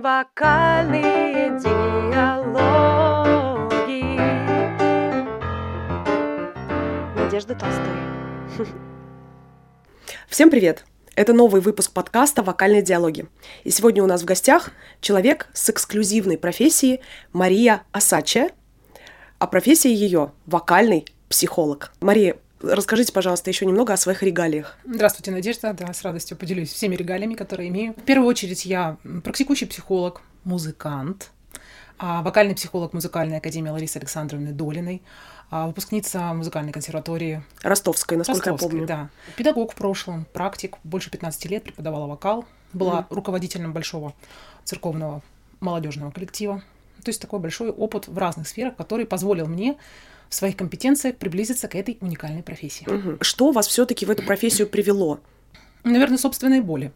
вокальные диалоги. Надежда Толстой. Всем привет! Это новый выпуск подкаста «Вокальные диалоги». И сегодня у нас в гостях человек с эксклюзивной профессией Мария Асача, а профессия ее – вокальный психолог. Мария, Расскажите, пожалуйста, еще немного о своих регалиях. Здравствуйте, Надежда. Да, с радостью поделюсь всеми регалиями, которые имею. В первую очередь, я практикующий психолог, музыкант, а, вокальный психолог музыкальной академии Ларисы Александровны Долиной, а, выпускница музыкальной консерватории. Ростовской, насколько Ростовской, я помню. да. Педагог в прошлом, практик, больше 15 лет преподавала вокал, была mm. руководителем большого церковного молодежного коллектива. То есть такой большой опыт в разных сферах, который позволил мне в своих компетенциях приблизиться к этой уникальной профессии. Угу. Что вас все-таки в эту профессию привело? Наверное, собственные боли.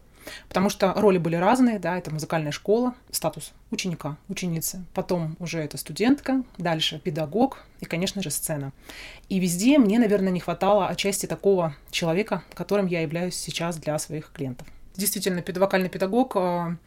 Потому что роли были разные, да, это музыкальная школа, статус ученика, ученицы, потом уже это студентка, дальше педагог и, конечно же, сцена. И везде мне, наверное, не хватало отчасти такого человека, которым я являюсь сейчас для своих клиентов. Действительно, вокальный педагог а,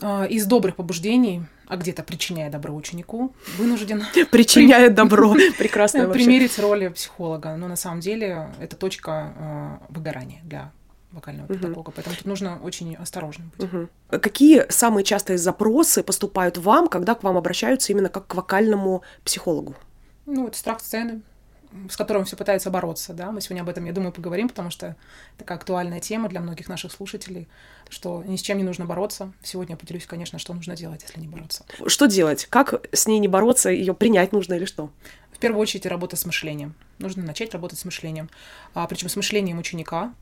из добрых побуждений, а где-то причиняя добро ученику, вынужден... Причиняя добро. Прекрасно Примерить роли психолога. Но на самом деле это точка а, выгорания для вокального педагога. Поэтому тут нужно очень осторожным быть. Какие самые частые запросы поступают вам, когда к вам обращаются именно как к вокальному психологу? Ну, это страх сцены, с которым все пытаются бороться, да, мы сегодня об этом, я думаю, поговорим, потому что такая актуальная тема для многих наших слушателей, что ни с чем не нужно бороться. Сегодня я поделюсь, конечно, что нужно делать, если не бороться. Что делать? Как с ней не бороться? Ее принять нужно или что? В первую очередь работа с мышлением. Нужно начать работать с мышлением. А, причем с мышлением ученика,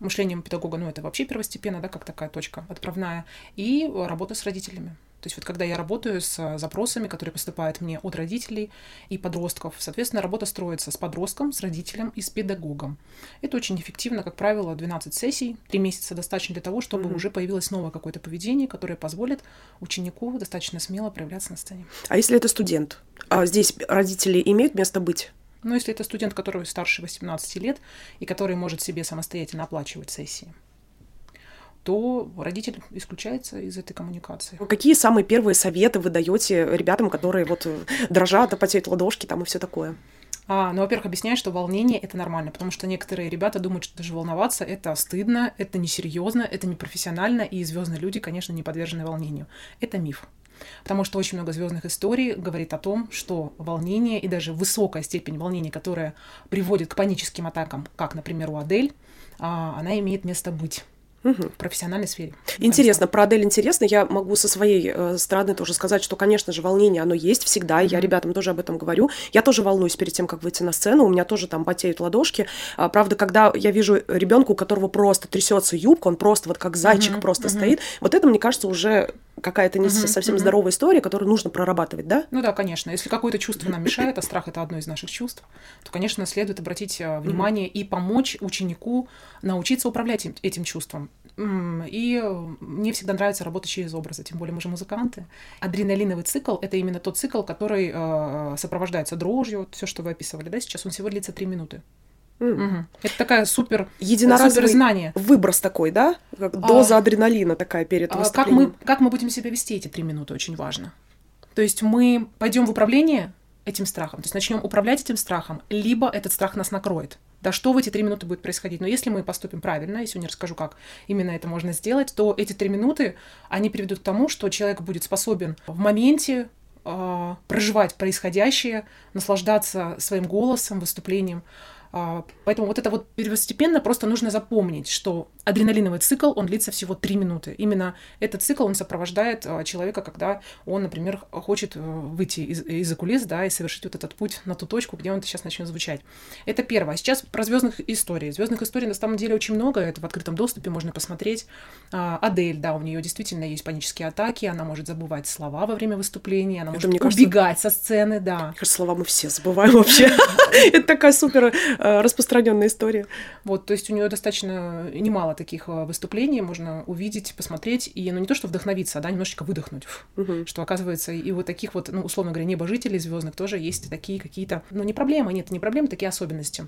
мышлением педагога, ну это вообще первостепенно, да, как такая точка отправная, и работа с родителями. То есть вот когда я работаю с э, запросами, которые поступают мне от родителей и подростков, соответственно, работа строится с подростком, с родителем и с педагогом. Это очень эффективно, как правило, 12 сессий, 3 месяца достаточно для того, чтобы mm-hmm. уже появилось новое какое-то поведение, которое позволит ученику достаточно смело проявляться на сцене. А если это студент? А здесь родители имеют место быть? Ну, если это студент, который старше 18 лет и который может себе самостоятельно оплачивать сессии то родитель исключается из этой коммуникации. Какие самые первые советы вы даете ребятам, которые вот э, дрожат, потеют ладошки там и все такое? А, ну, во-первых, объясняю, что волнение это нормально, потому что некоторые ребята думают, что даже волноваться это стыдно, это несерьезно, это непрофессионально, и звездные люди, конечно, не подвержены волнению. Это миф. Потому что очень много звездных историй говорит о том, что волнение и даже высокая степень волнения, которая приводит к паническим атакам, как, например, у Адель, а, она имеет место быть угу. в профессиональной сфере. Интересно, про Адель интересно. Я могу со своей э, стороны тоже сказать, что, конечно же, волнение, оно есть всегда. Mm-hmm. Я ребятам тоже об этом говорю. Я тоже волнуюсь перед тем, как выйти на сцену. У меня тоже там потеют ладошки. А, правда, когда я вижу ребенка, у которого просто трясется юбка, он просто вот как зайчик mm-hmm. просто mm-hmm. стоит, вот это, мне кажется, уже какая-то не uh-huh, совсем uh-huh. здоровая история, которую нужно прорабатывать, да? Ну да, конечно. Если какое-то чувство нам мешает, а страх это одно из наших чувств, то, конечно, следует обратить э, внимание и помочь ученику научиться управлять этим чувством. И мне всегда нравится работать через образы, тем более мы же музыканты. Адреналиновый цикл — это именно тот цикл, который э, сопровождается дрожью, вот все, что вы описывали, да, сейчас он всего длится три минуты. Mm. Угу. Это такая супер единоразовый знание. Выброс такой, да? Как а, доза адреналина такая перед а, Как мы, как мы будем себя вести эти три минуты, очень важно. То есть мы пойдем в управление этим страхом, то есть начнем управлять этим страхом, либо этот страх нас накроет. Да что в эти три минуты будет происходить? Но если мы поступим правильно, я сегодня расскажу, как именно это можно сделать, то эти три минуты, они приведут к тому, что человек будет способен в моменте э, проживать происходящее, наслаждаться своим голосом, выступлением, поэтому вот это вот первостепенно просто нужно запомнить, что адреналиновый цикл, он длится всего 3 минуты. Именно этот цикл, он сопровождает а, человека, когда он, например, хочет э, выйти из, из кулис, да, и совершить вот этот путь на ту точку, где он сейчас начнет звучать. Это первое. А сейчас про звездных историй. Звездных историй на самом деле очень много, это в открытом доступе можно посмотреть. Адель, да, у нее действительно есть панические атаки, она может забывать слова во время выступления, она это, может убегать кажется, со сцены, да. Мне кажется, слова мы все забываем вообще. Это такая супер э, распространенная история. Вот, то есть у нее достаточно немало таких э, выступлений, можно увидеть, посмотреть, и ну не то, что вдохновиться, а да, немножечко выдохнуть, Мгм. что оказывается и вот таких вот, ну, условно говоря, небожителей звездных тоже есть такие какие-то, ну, не проблемы, нет, не проблемы, такие особенности.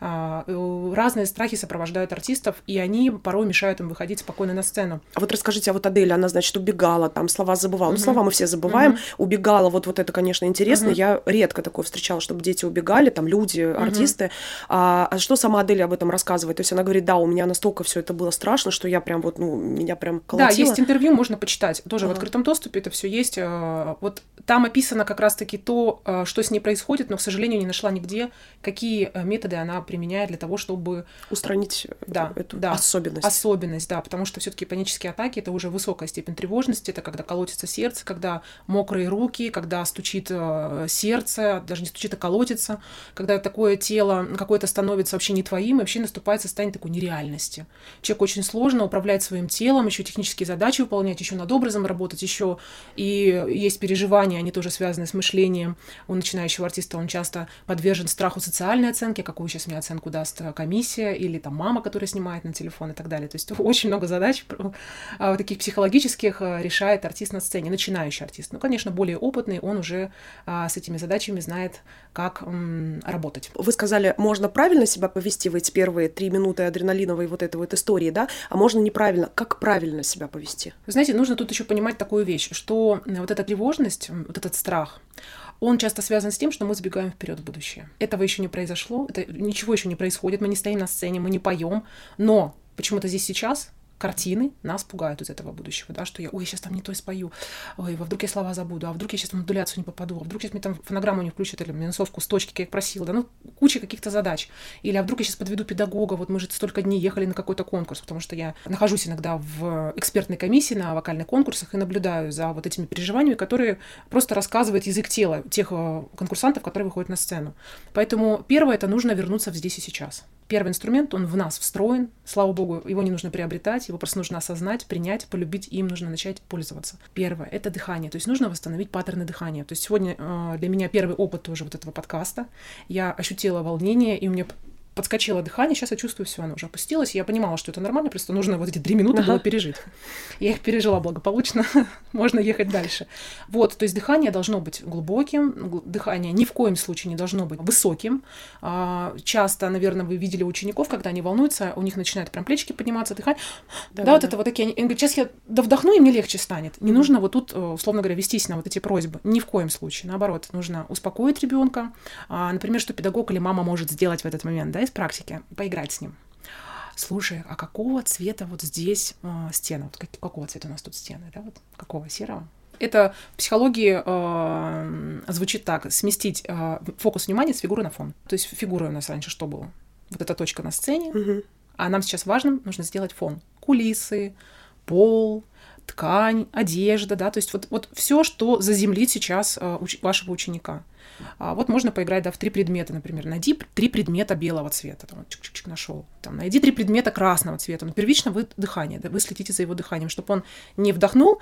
А, э, разные страхи сопровождают артистов, и они порой мешают им выходить спокойно на сцену. А вот расскажите, а вот Адель, она, значит, убегала, там слова забывала. Ну, Мгм. слова мы все забываем. Мгм. Убегала, вот, вот это, конечно, интересно. Мгм. Я редко такое встречала, чтобы дети убегали, там люди, артисты. А, а что сама Адель об этом рассказывает? То есть она говорит, да, у меня настолько все это было страшно, что я прям вот, ну, меня прям колотило. Да, есть интервью, можно почитать. Тоже в Ага. открытом доступе это все есть. Э, Вот там описано как раз-таки то, э, что с ней происходит, но, к сожалению, не нашла нигде, какие э, методы она применяет для того, чтобы Устранить э, Да, эту да. особенность. особенность, да, потому что все-таки панические атаки это уже высокая степень тревожности, это когда колотится сердце, когда мокрые руки, когда стучит э, сердце, даже не стучит, а колотится, когда такое тело какое-то становится вообще не твоим, и вообще наступает состояние такой нереальности. Человеку очень сложно управлять своим телом, еще технические задачи выполнять, еще над образом работать, еще и есть переживания, они тоже связаны с мышлением. У начинающего артиста он часто подвержен страху социальной оценки, какую сейчас мне оценку даст комиссия, или там мама, которая снимает на телефон и так далее. То есть очень много задач а, таких психологических э, решает артист на сцене, начинающий артист. Ну, конечно, более опытный, он уже а, с этими задачами знает, как работать. Вы сказали, можно правильно себя повести в эти первые три минуты адреналиновой вот этой вот истории, да? А можно неправильно. Как правильно себя повести? Знаете, нужно тут еще понимать такую вещь, что вот эта тревожность, вот этот страх, он часто связан с тем, что мы забегаем вперед в будущее. Этого еще не произошло, это ничего еще не происходит, мы не стоим на сцене, мы не поем, но почему-то здесь сейчас картины нас пугают из этого будущего, да, что я, ой, сейчас там не то спою, ой, а вдруг я слова забуду, а вдруг я сейчас в модуляцию не попаду, а вдруг сейчас мне там фонограмму не включат или минусовку с точки, как я просила, да, ну, куча каких-то задач. Или, а вдруг я сейчас подведу педагога, вот мы же столько дней ехали на какой-то конкурс, потому что я нахожусь иногда в экспертной комиссии на вокальных конкурсах и наблюдаю за вот этими переживаниями, которые просто рассказывают язык тела тех э, конкурсантов, которые выходят на сцену. Поэтому первое, это нужно вернуться в здесь и сейчас. Первый инструмент, он в нас встроен, слава богу, его не нужно приобретать, его просто нужно осознать, принять, полюбить, и им нужно начать пользоваться. Первое — это дыхание, то есть нужно восстановить паттерны дыхания. То есть сегодня э, для меня первый опыт тоже вот этого подкаста. Я ощутила волнение, и у меня подскочило дыхание, сейчас я чувствую все, оно уже опустилось, я понимала, что это нормально, просто нужно вот эти три минуты Ага. было пережить. Я их пережила благополучно, можно ехать дальше. Вот, то есть дыхание должно быть глубоким, гл- дыхание ни в коем случае не должно быть высоким. А, Часто, наверное, вы видели учеников, когда они волнуются, у них начинают прям плечики подниматься, дыхание. Да, вот это вот такие, они говорят, сейчас я да вдохну, и мне легче станет. Не нужно вот тут, э, условно говоря, вестись на вот эти просьбы. Ни в коем случае. Наоборот, нужно успокоить ребенка. Например, что педагог или мама может сделать в этот момент, да, из практики, поиграть с ним. Слушай, а какого цвета вот здесь э, стена? Вот как- какого цвета у нас тут стены, да? Вот какого серого? Это в психологии э, звучит так: сместить э, фокус внимания с фигуры на фон. То есть фигура у нас раньше что было? Вот эта точка на сцене, Мгм. а нам сейчас важно, нужно сделать фон. Кулисы, пол, ткань, одежда, да, то есть вот, вот все, что заземлит сейчас э, уч- вашего ученика. А вот можно поиграть, да, в три предмета, например. Найди три предмета белого цвета, там, чик-чик нашел. Там, найди три предмета красного цвета. Но первично вы дыхание, да, вы следите за его дыханием, чтобы он не вдохнул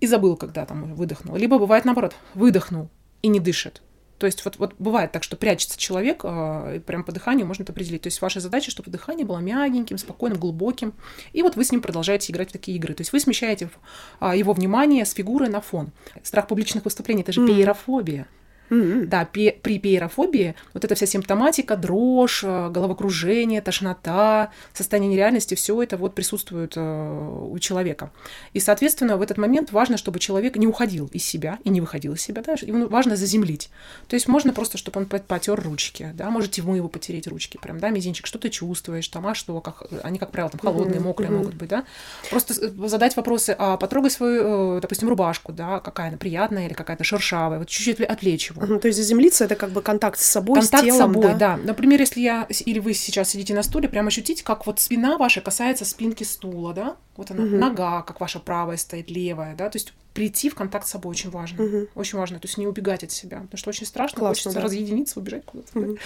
и забыл, когда там выдохнул. Либо бывает наоборот, выдохнул и не дышит. То есть вот, вот бывает так, что прячется человек, э, прям по дыханию можно это определить. То есть ваша задача, чтобы дыхание было мягеньким, спокойным, глубоким. И вот вы с ним продолжаете играть в такие игры. То есть вы смещаете а, его внимание с фигуры на фон. Страх публичных выступлений – это же Мгм. пиерофобия. Мгм. Да, пе- при пиерофобии вот эта вся симптоматика, дрожь, э, головокружение, тошнота, состояние нереальности, все это вот присутствует э, у человека. И, соответственно, в этот момент важно, чтобы человек не уходил из себя и не выходил из себя, да, ему важно заземлить. То есть можно просто, чтобы он пот- потер ручки, да, можете вы его потереть ручки, прям, да, мизинчик, что ты чувствуешь, там, а что, как, они, как правило, там холодные, мокрые мгм. могут быть, да. Просто с- задать вопросы, а потрогай свою, э, допустим, рубашку, да, какая она приятная или какая-то шершавая, вот чуть-чуть отвлечь его. Мгм. То есть заземлиться это как бы контакт с собой, Контакт с телом, с собой, да? да. Например, если я или вы сейчас сидите на стуле, прям ощутите, как вот спина ваша касается спинки стула, да? Вот она, Мгм. нога, как ваша правая стоит, левая, да? То есть прийти в контакт с собой очень важно. Мгм. Очень важно, то есть не убегать от себя, потому что очень страшно, Классно, хочется да. разъединиться, убежать куда-то. да. Мгм.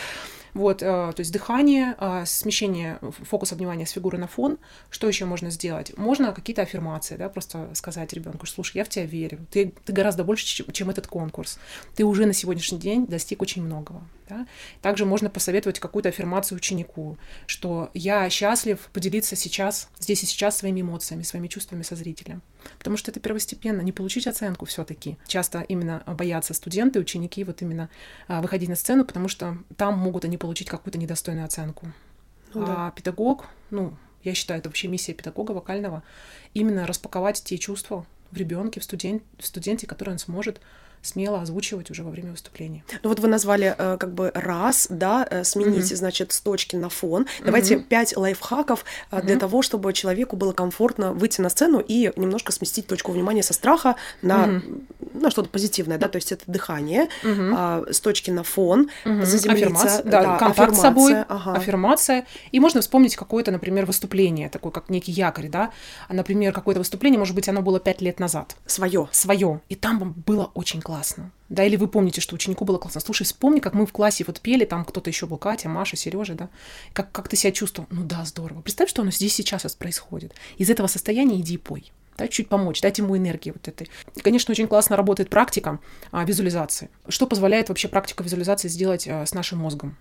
Вот, э, то есть дыхание, э, смещение фокуса внимания с фигуры на фон. Что еще можно сделать? Можно какие-то аффирмации, да, просто сказать ребенку, слушай, я в тебя верю, ты, ты гораздо больше, чем, чем этот конкурс. Ты уже на сегодняшний день достиг очень многого. Да? Также можно посоветовать какую-то аффирмацию ученику, что я счастлив поделиться сейчас, здесь и сейчас своими эмоциями, своими чувствами со зрителем. Потому что это первостепенно, не получить оценку все-таки. Часто именно боятся студенты, ученики вот именно а, выходить на сцену, потому что там могут они получить какую-то недостойную оценку. Ну да. а педагог, ну, я считаю, это вообще миссия педагога вокального, именно распаковать те чувства в ребенке, в, студен- в студенте, которые он сможет смело озвучивать уже во время выступления. Ну вот вы назвали э, как бы раз, да, э, сменить, Мгм. значит, с точки на фон. Давайте Мгм. пять лайфхаков э, для Мгм. того, чтобы человеку было комфортно выйти на сцену и немножко сместить точку внимания со страха на, Мгм. на что-то позитивное, да, то есть это дыхание, а, с точки на фон, Мгм. заземлиться, Аффирмация, да, да, контакт с собой, аффирмация, ага. аффирмация. И можно вспомнить какое-то, например, выступление, такое как некий якорь, да. А, Например, какое-то выступление, может быть, оно было пять лет назад, свое. свое, и там вам было очень классно. Да, или вы помните, что ученику было классно. Слушай, вспомни, как мы в классе вот пели, там кто-то еще был, Катя, Маша, Сережа, да. Как, как ты себя чувствовал? Ну да, здорово. Представь, что оно здесь сейчас происходит. Из этого состояния иди и пой. Да, чуть помочь, дать ему энергии вот этой. Конечно, очень классно работает практика а, визуализации. Что позволяет вообще практика визуализации сделать а, с нашим мозгом?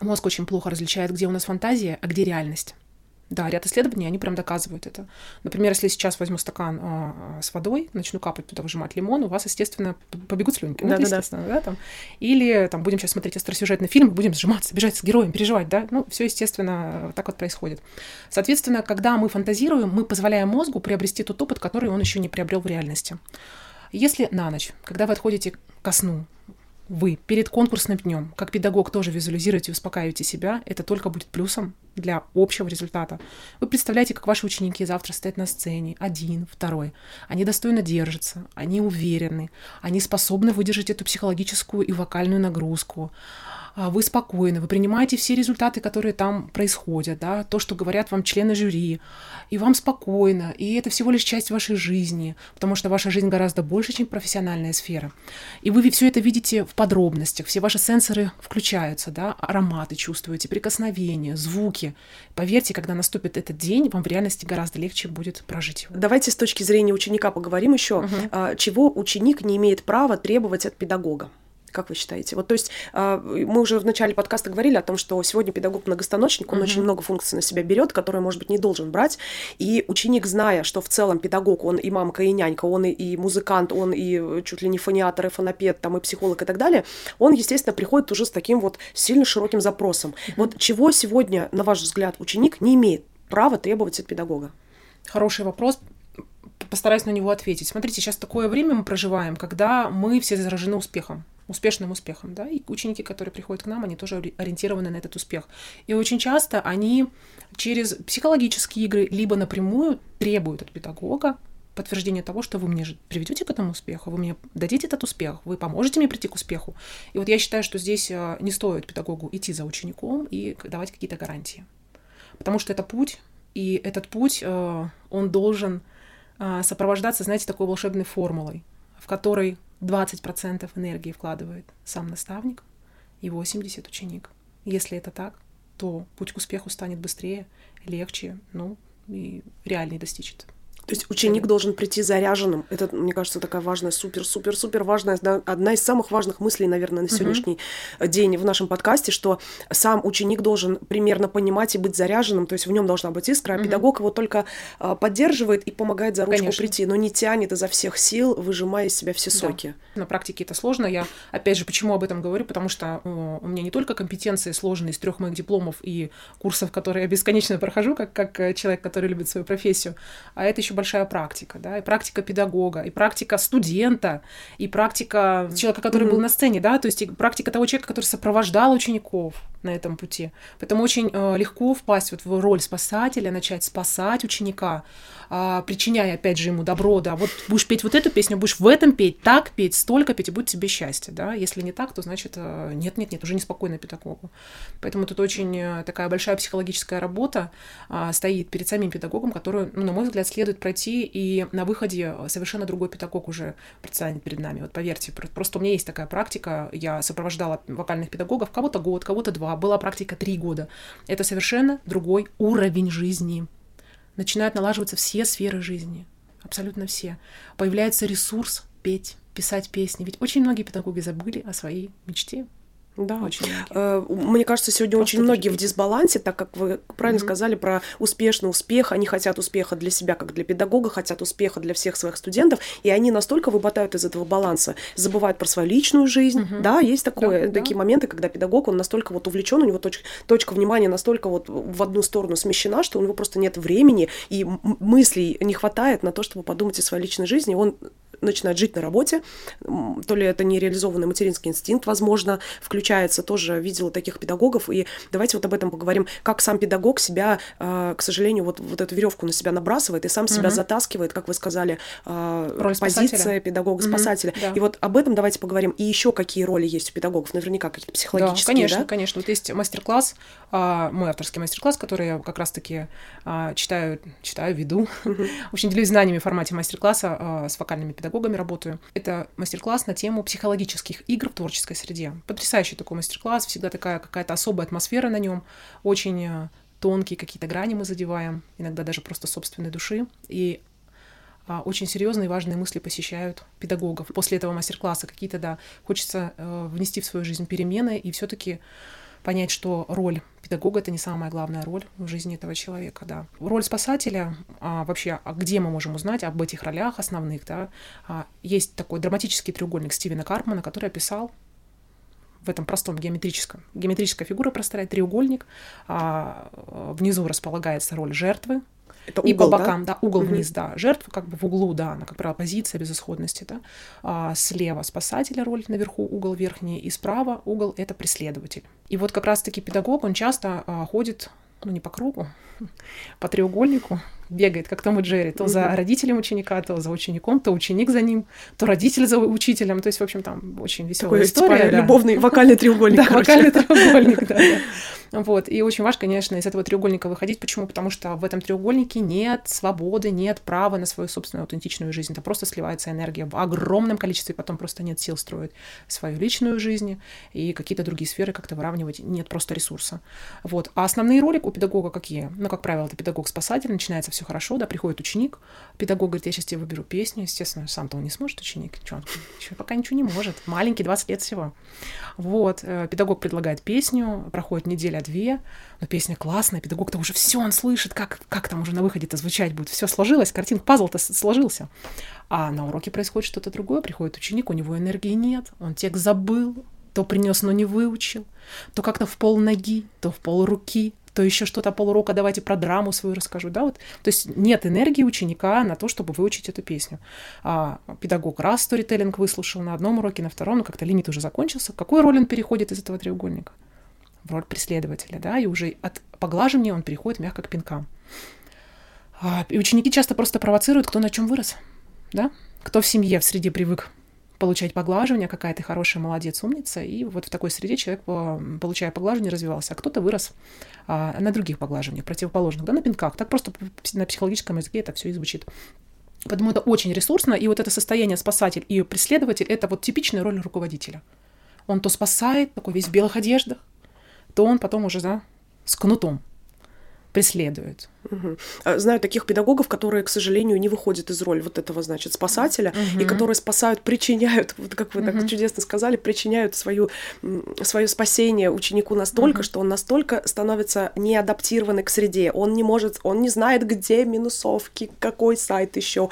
Мозг очень плохо различает, где у нас фантазия, а где реальность. Да, ряд исследований, они прям доказывают это. Например, если сейчас возьму стакан а, с водой, начну капать туда, выжимать лимон, у вас, естественно, побегут слюнки. Ну, это Да-да-да. естественно, да, там. Или там будем сейчас смотреть остросюжетный фильм, будем сжиматься, бежать с героем, переживать, да. Ну, все, естественно, так вот происходит. Соответственно, когда мы фантазируем, мы позволяем мозгу приобрести тот опыт, который он еще не приобрел в реальности. Если на ночь, когда вы отходите ко сну, вы перед конкурсным днем, как педагог, тоже визуализируете и успокаиваете себя, это только будет плюсом для общего результата. Вы представляете, как ваши ученики завтра стоят на сцене, один, второй. Они достойно держатся, они уверены, они способны выдержать эту психологическую и вокальную нагрузку. А Вы спокойны, вы принимаете все результаты, которые там происходят, да, то, что говорят вам члены жюри, и вам спокойно, и это всего лишь часть вашей жизни, потому что ваша жизнь гораздо больше, чем профессиональная сфера. И вы все это видите в подробностях, все ваши сенсоры включаются, да, ароматы чувствуете, прикосновения, звуки. Поверьте, когда наступит этот день, вам в реальности гораздо легче будет прожить его. Давайте с точки зрения ученика поговорим еще, Мгм. а, чего ученик не имеет права требовать от педагога. Как вы считаете? Вот, то есть а, мы уже в начале подкаста говорили о том, что сегодня педагог многостаночник, он Мгм. очень много функций на себя берет, которые, может быть, не должен брать. И ученик, зная, что в целом педагог, он и мамка, и нянька, он и, и музыкант, он и чуть ли не фониатор, и фонопед, там, и психолог, и так далее, он, естественно, приходит уже с таким вот сильно широким запросом. Вот чего сегодня, на ваш взгляд, ученик не имеет права требовать от педагога? Хороший вопрос. Постараюсь на него ответить. Смотрите, сейчас такое время мы проживаем, когда мы все заражены успехом успешным успехом, да, и ученики, которые приходят к нам, они тоже ори- ориентированы на этот успех. И очень часто они через психологические игры либо напрямую требуют от педагога подтверждение того, что вы мне приведете к этому успеху, вы мне дадите этот успех, вы поможете мне прийти к успеху. И вот я считаю, что здесь э, не стоит педагогу идти за учеником и давать какие-то гарантии. Потому что это путь, и этот путь, э, он должен э, сопровождаться, знаете, такой волшебной формулой, в которой 20% энергии вкладывает сам наставник и 80% ученик. Если это так, то путь к успеху станет быстрее, легче, ну, и реальнее достичь. То есть ученик должен прийти заряженным. Это, мне кажется, такая важная, супер-супер-супер важная, одна- из самых важных мыслей, наверное, на сегодняшний день в нашем подкасте, что сам ученик должен примерно понимать и быть заряженным, то есть в нем должна быть искра, а Мгм. педагог его только а, поддерживает и помогает за ручку Конечно. прийти, но не тянет изо всех сил, выжимая из себя все Да. соки. На практике это сложно. Я, опять же, почему об этом говорю? Потому что э, у меня не только компетенции сложные из трех моих дипломов и курсов, которые я бесконечно прохожу, как, как э, человек, который любит свою профессию, а это еще большая практика, да, и практика педагога, и практика студента, и практика человека, который Мгм. был на сцене, да, то есть и практика того человека, который сопровождал учеников, на этом пути. Поэтому очень э, легко впасть вот в роль спасателя, начать спасать ученика, э, причиняя, опять же, ему добро, да, вот будешь петь вот эту песню, будешь в этом петь, так петь, столько петь, и будет тебе счастье, да. Если не так, то значит э, нет-нет-нет, уже неспокойно педагогу. Поэтому тут очень э, такая большая психологическая работа э, стоит перед самим педагогом, которую, ну, на мой взгляд, следует пройти, и на выходе совершенно другой педагог уже предстанет перед нами. Вот поверьте, просто у меня есть такая практика, я сопровождала вокальных педагогов, кого-то год, кого-то два, была практика три года. Это совершенно другой уровень жизни. Начинают налаживаться все сферы жизни, абсолютно все. Появляется ресурс петь, писать песни. Ведь очень многие педагоги забыли о своей мечте, да, очень э, Мне кажется, сегодня Просто очень многие в дисбалансе, так как вы правильно mm-hmm. сказали про успешный успех. Они хотят успеха для себя, как для педагога, хотят успеха для всех своих студентов, и они настолько выпадают из этого баланса, забывают про свою личную жизнь. Mm-hmm. Да, есть такое, да, такие да. моменты, когда педагог, он настолько вот увлечен, у него точ, точка внимания настолько вот в одну сторону смещена, что у него просто нет времени и мыслей не хватает на то, чтобы подумать о своей личной жизни. Он начинает жить на работе, то ли это нереализованный материнский инстинкт, возможно, включается, тоже видела таких педагогов, и давайте вот об этом поговорим, как сам педагог себя, а, к сожалению, вот, вот эту веревку на себя набрасывает и сам себя угу. затаскивает, как вы сказали, а, Роль позиция педагога-спасателя. Угу, да. И вот об этом давайте поговорим. И еще какие роли есть у педагогов, наверняка какие-то психологические, да? Конечно, да? конечно. Вот есть мастер-класс, а, мой авторский мастер-класс, который я как раз-таки читаю, читаю, веду. Угу. В общем, делюсь знаниями в формате мастер-класса с вокальными педагогами педагогами работаю. Это мастер-класс на тему психологических игр в творческой среде. Потрясающий такой мастер-класс, всегда такая какая-то особая атмосфера на нем, очень э, тонкие какие-то грани мы задеваем, иногда даже просто собственной души. И а, очень серьезные и важные мысли посещают педагогов. После этого мастер-класса какие-то, да, хочется э, внести в свою жизнь перемены и все-таки понять, что роль педагога это не самая главная роль в жизни этого человека, да. Роль спасателя, а, вообще, а где мы можем узнать об этих ролях основных, да, а, есть такой драматический треугольник Стивена Карпмана, который описал в этом простом геометрическом. Геометрическая фигура простая, треугольник, а, внизу располагается роль жертвы, это угол, и по бокам, да, да угол угу. вниз, да. Жертва как бы в углу, да, она, как правило, позиция безысходности, да. А слева спасателя роль, наверху угол верхний, и справа угол — это преследователь. И вот как раз-таки педагог, он часто а, ходит, ну, не по кругу, по треугольнику, бегает, как Том и Джерри, то за родителем ученика, то за учеником, то ученик за ним, то родитель за учителем. То есть, в общем, там очень веселая история. Типа, да. любовный вокальный треугольник. Да, вокальный треугольник, да. Вот. И очень важно, конечно, из этого треугольника выходить. Почему? Потому что в этом треугольнике нет свободы, нет права на свою собственную аутентичную жизнь. Это просто сливается энергия в огромном количестве, потом просто нет сил строить свою личную жизнь и какие-то другие сферы как-то выравнивать. Нет просто ресурса. Вот. А основные роли у педагога какие? Ну, как правило, это педагог-спасатель, начинается все хорошо, да, приходит ученик, педагог говорит, я сейчас тебе выберу песню, естественно, сам-то он не сможет, ученик, что пока ничего не может, маленький, 20 лет всего. Вот, э, педагог предлагает песню, проходит неделя неделя-две, но песня классная, педагог-то уже все он слышит, как, как там уже на выходе-то звучать будет. Все сложилось, картинка, пазл-то сложился. А на уроке происходит что-то другое, приходит ученик, у него энергии нет, он текст забыл, то принес, но не выучил, то как-то в пол ноги, то в пол руки, то еще что-то полурока, давайте про драму свою расскажу, да, вот. То есть нет энергии ученика на то, чтобы выучить эту песню. А педагог раз сторителлинг выслушал на одном уроке, на втором, но как-то лимит уже закончился. Какую роль он переходит из этого треугольника? в роль преследователя, да, и уже от поглаживания он переходит мягко к пинкам. А, и ученики часто просто провоцируют, кто на чем вырос, да, кто в семье, в среде привык получать поглаживание, какая ты хорошая, молодец, умница, и вот в такой среде человек, получая поглаживание, развивался, а кто-то вырос а, на других поглаживаниях, противоположных, да, на пинках. Так просто на психологическом языке это все и звучит. Поэтому это очень ресурсно, и вот это состояние спасатель и преследователь — это вот типичная роль руководителя. Он то спасает, такой весь в белых одеждах, то он потом уже, да, с кнутом преследует. Угу. Знаю таких педагогов, которые, к сожалению, не выходят из роли вот этого, значит, спасателя, угу. и которые спасают, причиняют, вот как вы угу. так чудесно сказали, причиняют свою, свое спасение ученику настолько, угу. что он настолько становится неадаптированный к среде. Он не может, он не знает, где минусовки, какой сайт еще,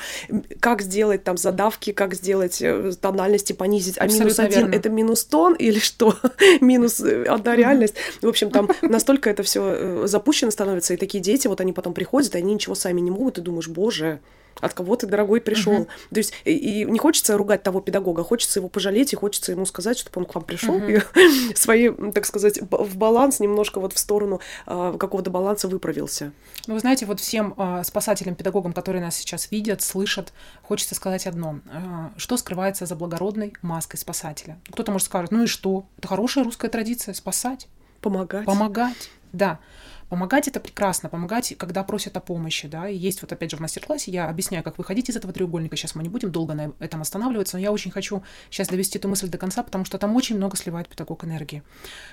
как сделать там задавки, как сделать э, тональности понизить. А Абсолютно минус один это минус тон или что? минус э, одна реальность. В общем, там настолько это все э, запущено становится, и такие дети, вот они потом приходят, и они ничего сами не могут, и думаешь, боже, от кого ты, дорогой, пришел. Мгм. То есть и, и не хочется ругать того педагога, хочется его пожалеть, и хочется ему сказать, чтобы он к вам пришел Мгм. и свои, так сказать, в баланс немножко вот в сторону а, какого-то баланса выправился. Ну, вы знаете, вот всем а, спасателям, педагогам, которые нас сейчас видят, слышат, хочется сказать одно. А, что скрывается за благородной маской спасателя? Кто-то может сказать, ну и что? Это хорошая русская традиция — спасать, Помогать. помогать. Да, помогать это прекрасно, помогать, когда просят о помощи, да, и есть вот опять же в мастер-классе я объясняю, как выходить из этого треугольника, сейчас мы не будем долго на этом останавливаться, но я очень хочу сейчас довести эту мысль до конца, потому что там очень много сливает педагог энергии.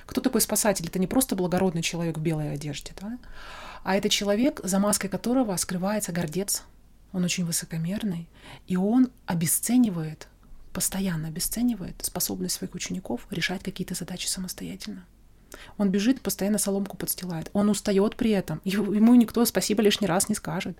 Кто такой спасатель? Это не просто благородный человек в белой одежде, да, а это человек, за маской которого скрывается гордец, он очень высокомерный, и он обесценивает, постоянно обесценивает способность своих учеников решать какие-то задачи самостоятельно. Он бежит, постоянно соломку подстилает. Он устает при этом. Ему никто спасибо лишний раз не скажет.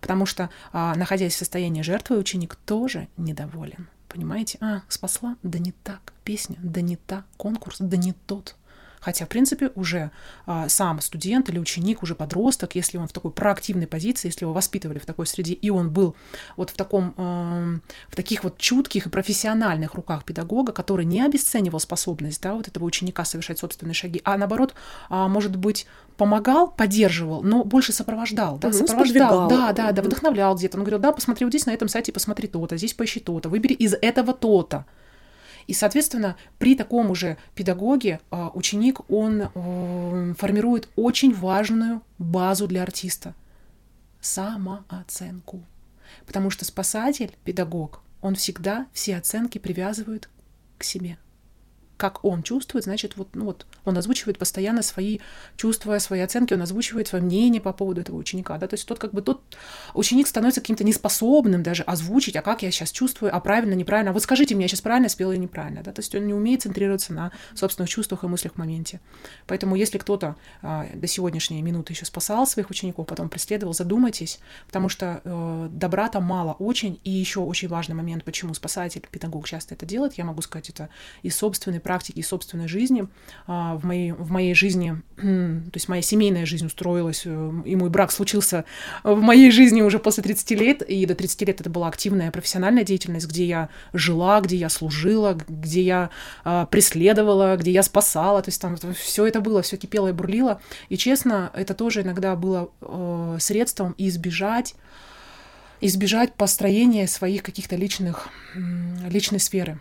Потому что, а, находясь в состоянии жертвы, ученик тоже недоволен. Понимаете? А, спасла? Да не так. Песня? Да не та. Конкурс? Да не тот. Хотя, в принципе, уже а, сам студент или ученик, уже подросток, если он в такой проактивной позиции, если его воспитывали в такой среде, и он был вот в таком, эм, в таких вот чутких и профессиональных руках педагога, который не обесценивал способность, да, вот этого ученика совершать собственные шаги, а наоборот, а, может быть, помогал, поддерживал, но больше сопровождал, да, Мгм, сопровождал, да, да, да, вдохновлял где-то. Он говорил, да, посмотри вот здесь на этом сайте, посмотри то-то, здесь поищи то-то, выбери из этого то-то. И, соответственно, при таком уже педагоге а, ученик, он э, формирует очень важную базу для артиста — самооценку. Потому что спасатель, педагог, он всегда все оценки привязывает к себе. Как он чувствует, значит, вот, ну вот он озвучивает постоянно свои чувства, свои оценки, он озвучивает свое мнение по поводу этого ученика. Да? То есть тот как бы тот ученик становится каким-то неспособным даже озвучить, а как я сейчас чувствую, а правильно, неправильно. А вот скажите мне, я сейчас правильно спела или неправильно. Да? То есть он не умеет центрироваться на собственных чувствах и мыслях в моменте. Поэтому если кто-то а, до сегодняшней минуты еще спасал своих учеников, потом преследовал, задумайтесь, потому что э, добра там мало очень. И еще очень важный момент, почему спасатель, педагог часто это делает, я могу сказать это из собственной практики, из собственной жизни. А, в, моей, в моей жизни, то есть моя семейная жизнь устроилась, э, и мой брак случился в моей жизни уже после 30 лет, и до 30 лет это была активная профессиональная деятельность, где я жила, где я служила, где я а, преследовала, где я спасала, то есть там все это было, все кипело и бурлило. И честно, это тоже иногда было э, средством избежать избежать построения своих каких-то личных, личной сферы.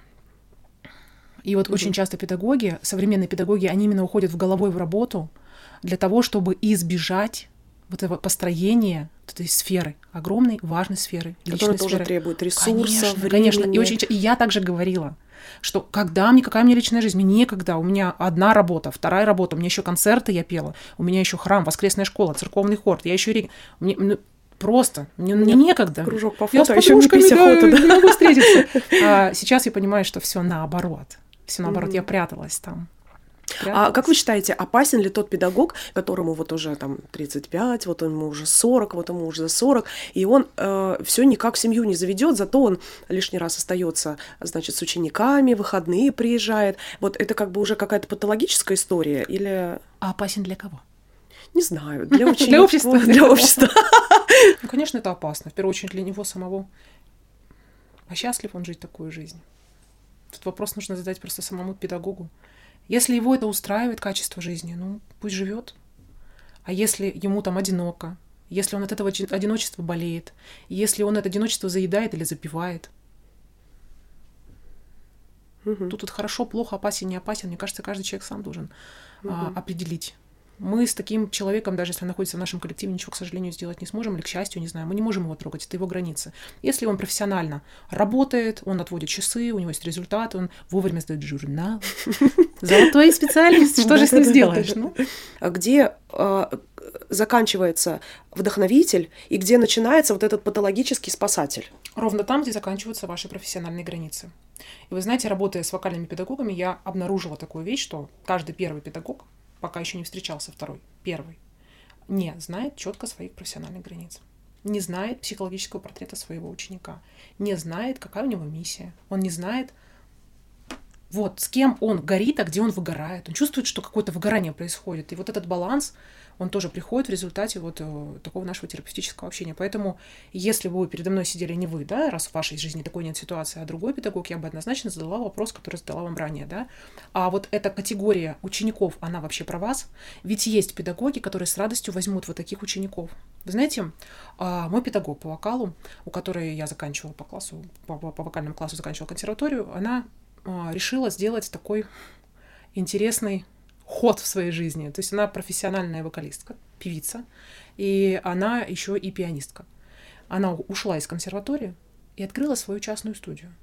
И вот очень часто педагоги, современные педагоги, они именно уходят в головой в работу для того, чтобы избежать вот этого построения вот этой сферы, огромной важной сферы, личной Который тоже сферы. требует ресурса, Конечно, конечно. И, очень, и я также говорила, что когда мне, какая мне личная жизнь, мне некогда, у меня одна работа, вторая работа, у меня еще концерты я пела, у меня еще храм, воскресная школа, церковный хор, я еще ре- мне, ну, просто, мне, мне некогда. Кружок по Я с фото, а еще не да, охота, да? не могу встретиться. А сейчас я понимаю, что все наоборот. Все наоборот, я пряталась там. А как вы считаете, опасен ли тот педагог, которому вот уже там 35, вот ему уже 40, вот ему уже за 40, и он все никак семью не заведет, зато он лишний раз остается, значит, с учениками, выходные приезжает. Вот это как бы уже какая-то патологическая история или... А опасен для кого? Не знаю, для учеников, общества. Для общества. Ну, конечно, это опасно. В первую очередь для него самого. А счастлив он жить такую жизнь? Тут вопрос нужно задать просто самому педагогу. Если его это устраивает, качество жизни, ну, пусть живет. А если ему там одиноко, если он от этого оди- одиночества болеет, если он это одиночество заедает или запивает, Мгм. тут вот хорошо, плохо, опасен, не опасен, мне кажется, каждый человек сам должен а, определить. Мы с таким человеком, даже если он находится в нашем коллективе, ничего, к сожалению, сделать не сможем, или, к счастью, не знаю, мы не можем его трогать, это его границы. Если он профессионально работает, он отводит часы, у него есть результат, он вовремя сдает журнал. Золотой специалист, что же с ним сделаешь? Ну, А где э, заканчивается вдохновитель и где начинается вот этот патологический спасатель? Ровно там, где заканчиваются ваши профессиональные границы. И вы знаете, работая с вокальными педагогами, я обнаружила такую вещь, что каждый первый педагог, пока еще не встречался второй, первый, не знает четко своих профессиональных границ. Не знает психологического портрета своего ученика. Не знает, какая у него миссия. Он не знает, Вот, с кем он горит, а где он выгорает. Он чувствует, что какое-то выгорание происходит. И вот этот баланс, он тоже приходит в результате вот э, такого нашего терапевтического общения. Поэтому, если бы передо мной сидели не вы, да, раз в вашей жизни такой нет ситуации, а другой педагог, я бы однозначно задала вопрос, который задала вам ранее, да. А вот эта категория учеников, она вообще про вас? Ведь есть педагоги, которые с радостью возьмут вот таких учеников. Вы знаете, а, мой педагог по вокалу, у которой я заканчивала по классу, по, по вокальному классу заканчивала консерваторию, она а, решила сделать такой интересный ход в своей жизни. То есть она профессиональная вокалистка, певица, и она еще и пианистка. Она ушла из консерватории и открыла свою частную студию,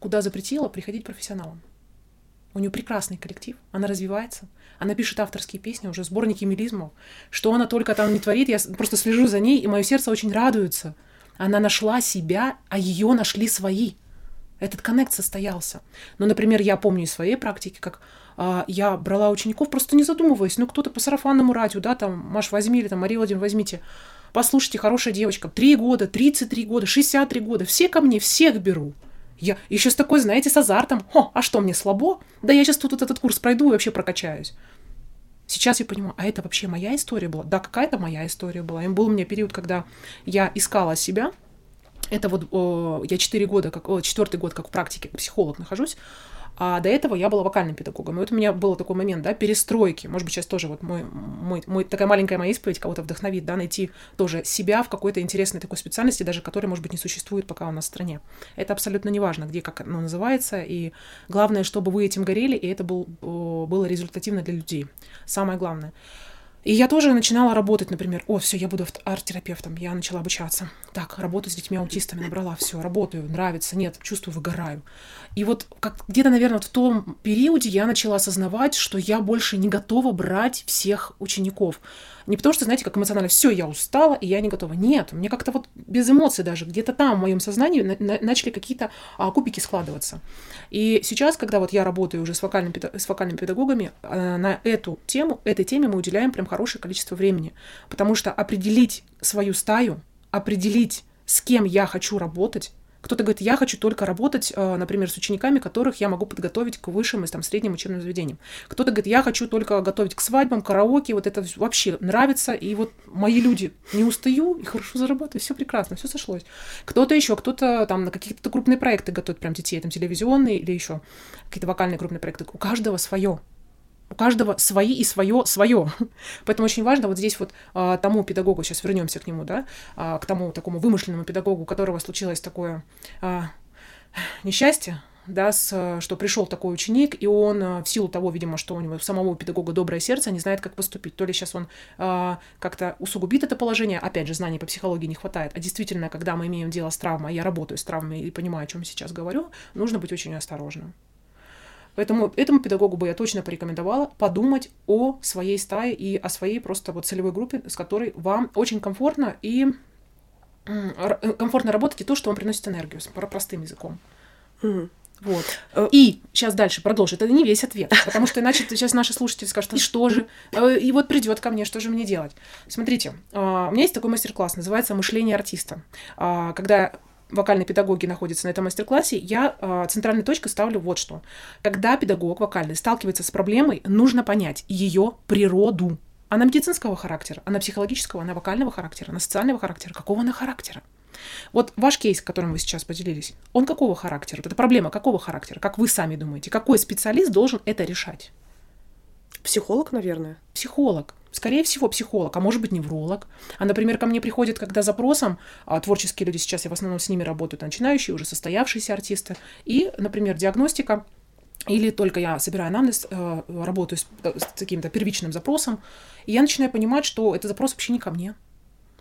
куда запретила приходить профессионалам. У нее прекрасный коллектив, она развивается, она пишет авторские песни, уже сборники мелизмов. Что она только там не творит, я просто слежу за ней, и мое сердце очень радуется. Она нашла себя, а ее нашли свои – этот коннект состоялся. Но, например, я помню из своей практики, как а, я брала учеников, просто не задумываясь, ну, кто-то по сарафанному радио, да, там, Маш, возьми, или там, Мария Владимировна, возьмите. Послушайте, хорошая девочка, три года, 33 года, 63 года, все ко мне, всех беру. Я еще с такой, знаете, с азартом. О, а что, мне слабо? Да я сейчас тут вот этот курс пройду и вообще прокачаюсь. Сейчас я понимаю, а это вообще моя история была? Да, какая-то моя история была. И был у меня период, когда я искала себя, это вот о, я 4 года, как, о, четвертый год как в практике психолог нахожусь, а до этого я была вокальным педагогом. И вот у меня был такой момент, да, перестройки. Может быть, сейчас тоже вот мой, мой, мой такая маленькая моя исповедь кого-то вдохновит, да, найти тоже себя в какой-то интересной такой специальности, даже которой, может быть, не существует пока у нас в стране. Это абсолютно не важно, где, как оно называется, и главное, чтобы вы этим горели, и это был, было результативно для людей. Самое главное. И я тоже начинала работать, например, о, все, я буду арт-терапевтом, я начала обучаться. Так, работаю с детьми-аутистами, набрала, все, работаю, нравится, нет, чувствую, выгораю. И вот как где-то, наверное, в том периоде я начала осознавать, что я больше не готова брать всех учеников. Не потому что, знаете, как эмоционально, все, я устала, и я не готова. Нет, мне как-то вот без эмоций даже, где-то там в моем сознании на- на- начали какие-то а, кубики складываться. И сейчас, когда вот я работаю уже с, вокальным, с вокальными педагогами, а, на эту тему, этой теме мы уделяем прям хорошее количество времени. Потому что определить свою стаю, определить, с кем я хочу работать, кто-то говорит, я хочу только работать, э, например, с учениками, которых я могу подготовить к высшим и там, средним учебным заведениям. Кто-то говорит, я хочу только готовить к свадьбам, караоке, вот это вообще нравится, и вот мои люди, не устаю, и хорошо зарабатываю, все прекрасно, все сошлось. Кто-то еще, кто-то там на какие-то крупные проекты готовит прям детей, там телевизионные или еще какие-то вокальные крупные проекты. У каждого свое. У каждого свои и свое свое. Поэтому очень важно вот здесь вот а, тому педагогу, сейчас вернемся к нему, да, а, к тому такому вымышленному педагогу, у которого случилось такое а, несчастье, да, с, что пришел такой ученик, и он а, в силу того, видимо, что у него самого педагога доброе сердце, не знает, как поступить. То ли сейчас он а, как-то усугубит это положение, опять же, знаний по психологии не хватает, а действительно, когда мы имеем дело с травмой, я работаю с травмой и понимаю, о чем сейчас говорю, нужно быть очень осторожным. Поэтому этому педагогу бы я точно порекомендовала подумать о своей стае и о своей просто вот целевой группе, с которой вам очень комфортно и комфортно работать, и то, что вам приносит энергию, простым языком. Мгм. Вот. Э, И сейчас дальше продолжу. Это не весь ответ, потому что иначе сейчас наши слушатели скажут, и что же? Э, И вот придет ко мне, что же мне делать? Смотрите, а, у меня есть такой мастер-класс, называется «Мышление артиста». А, Когда вокальные педагоги находятся на этом мастер-классе, я а, центральной точкой ставлю вот что. Когда педагог вокальный сталкивается с проблемой, нужно понять ее природу. Она медицинского характера, она психологического, она вокального характера, она социального характера. Какого она характера? Вот ваш кейс, которым вы сейчас поделились, он какого характера? Вот эта проблема какого характера? Как вы сами думаете? Какой специалист должен это решать? Психолог, наверное. Психолог. Скорее всего, психолог, а может быть, невролог. А, например, ко мне приходят, когда запросом, а, творческие люди, сейчас я в основном с ними работаю, начинающие, уже состоявшиеся артисты, и, например, диагностика, или только я собираю анамнез, э, работаю с, с каким-то первичным запросом, и я начинаю понимать, что это запрос вообще не ко мне,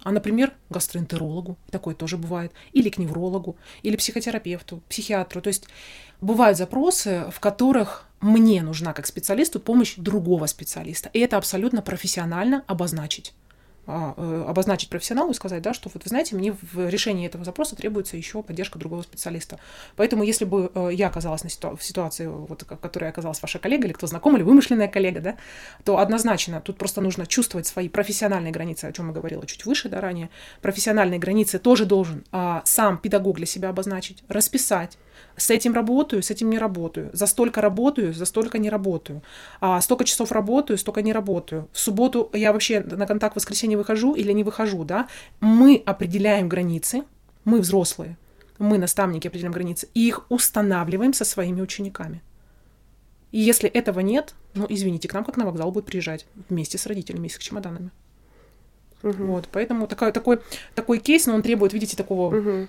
а, например, гастроэнтерологу, такое тоже бывает, или к неврологу, или психотерапевту, психиатру. То есть бывают запросы, в которых мне нужна как специалисту помощь другого специалиста. И это абсолютно профессионально обозначить. А, э, обозначить профессионалу и сказать, да, что вот вы знаете, мне в решении этого запроса требуется еще поддержка другого специалиста. Поэтому, если бы э, я оказалась на ситу- в ситуации, вот, в которой оказалась ваша коллега, или кто знаком, или вымышленная коллега, да, то однозначно тут просто нужно чувствовать свои профессиональные границы, о чем я говорила чуть выше, да, ранее. Профессиональные границы тоже должен а, сам педагог для себя обозначить, расписать, с этим работаю, с этим не работаю. За столько работаю, за столько не работаю. А столько часов работаю, столько не работаю. В субботу я вообще на контакт в воскресенье выхожу или не выхожу, да? Мы определяем границы, мы взрослые, мы наставники определяем границы, и их устанавливаем со своими учениками. И если этого нет, ну, извините, к нам как на вокзал будут приезжать вместе с родителями и с чемоданами. Угу. Вот, поэтому такой, такой, такой кейс, но он требует, видите, такого... Угу.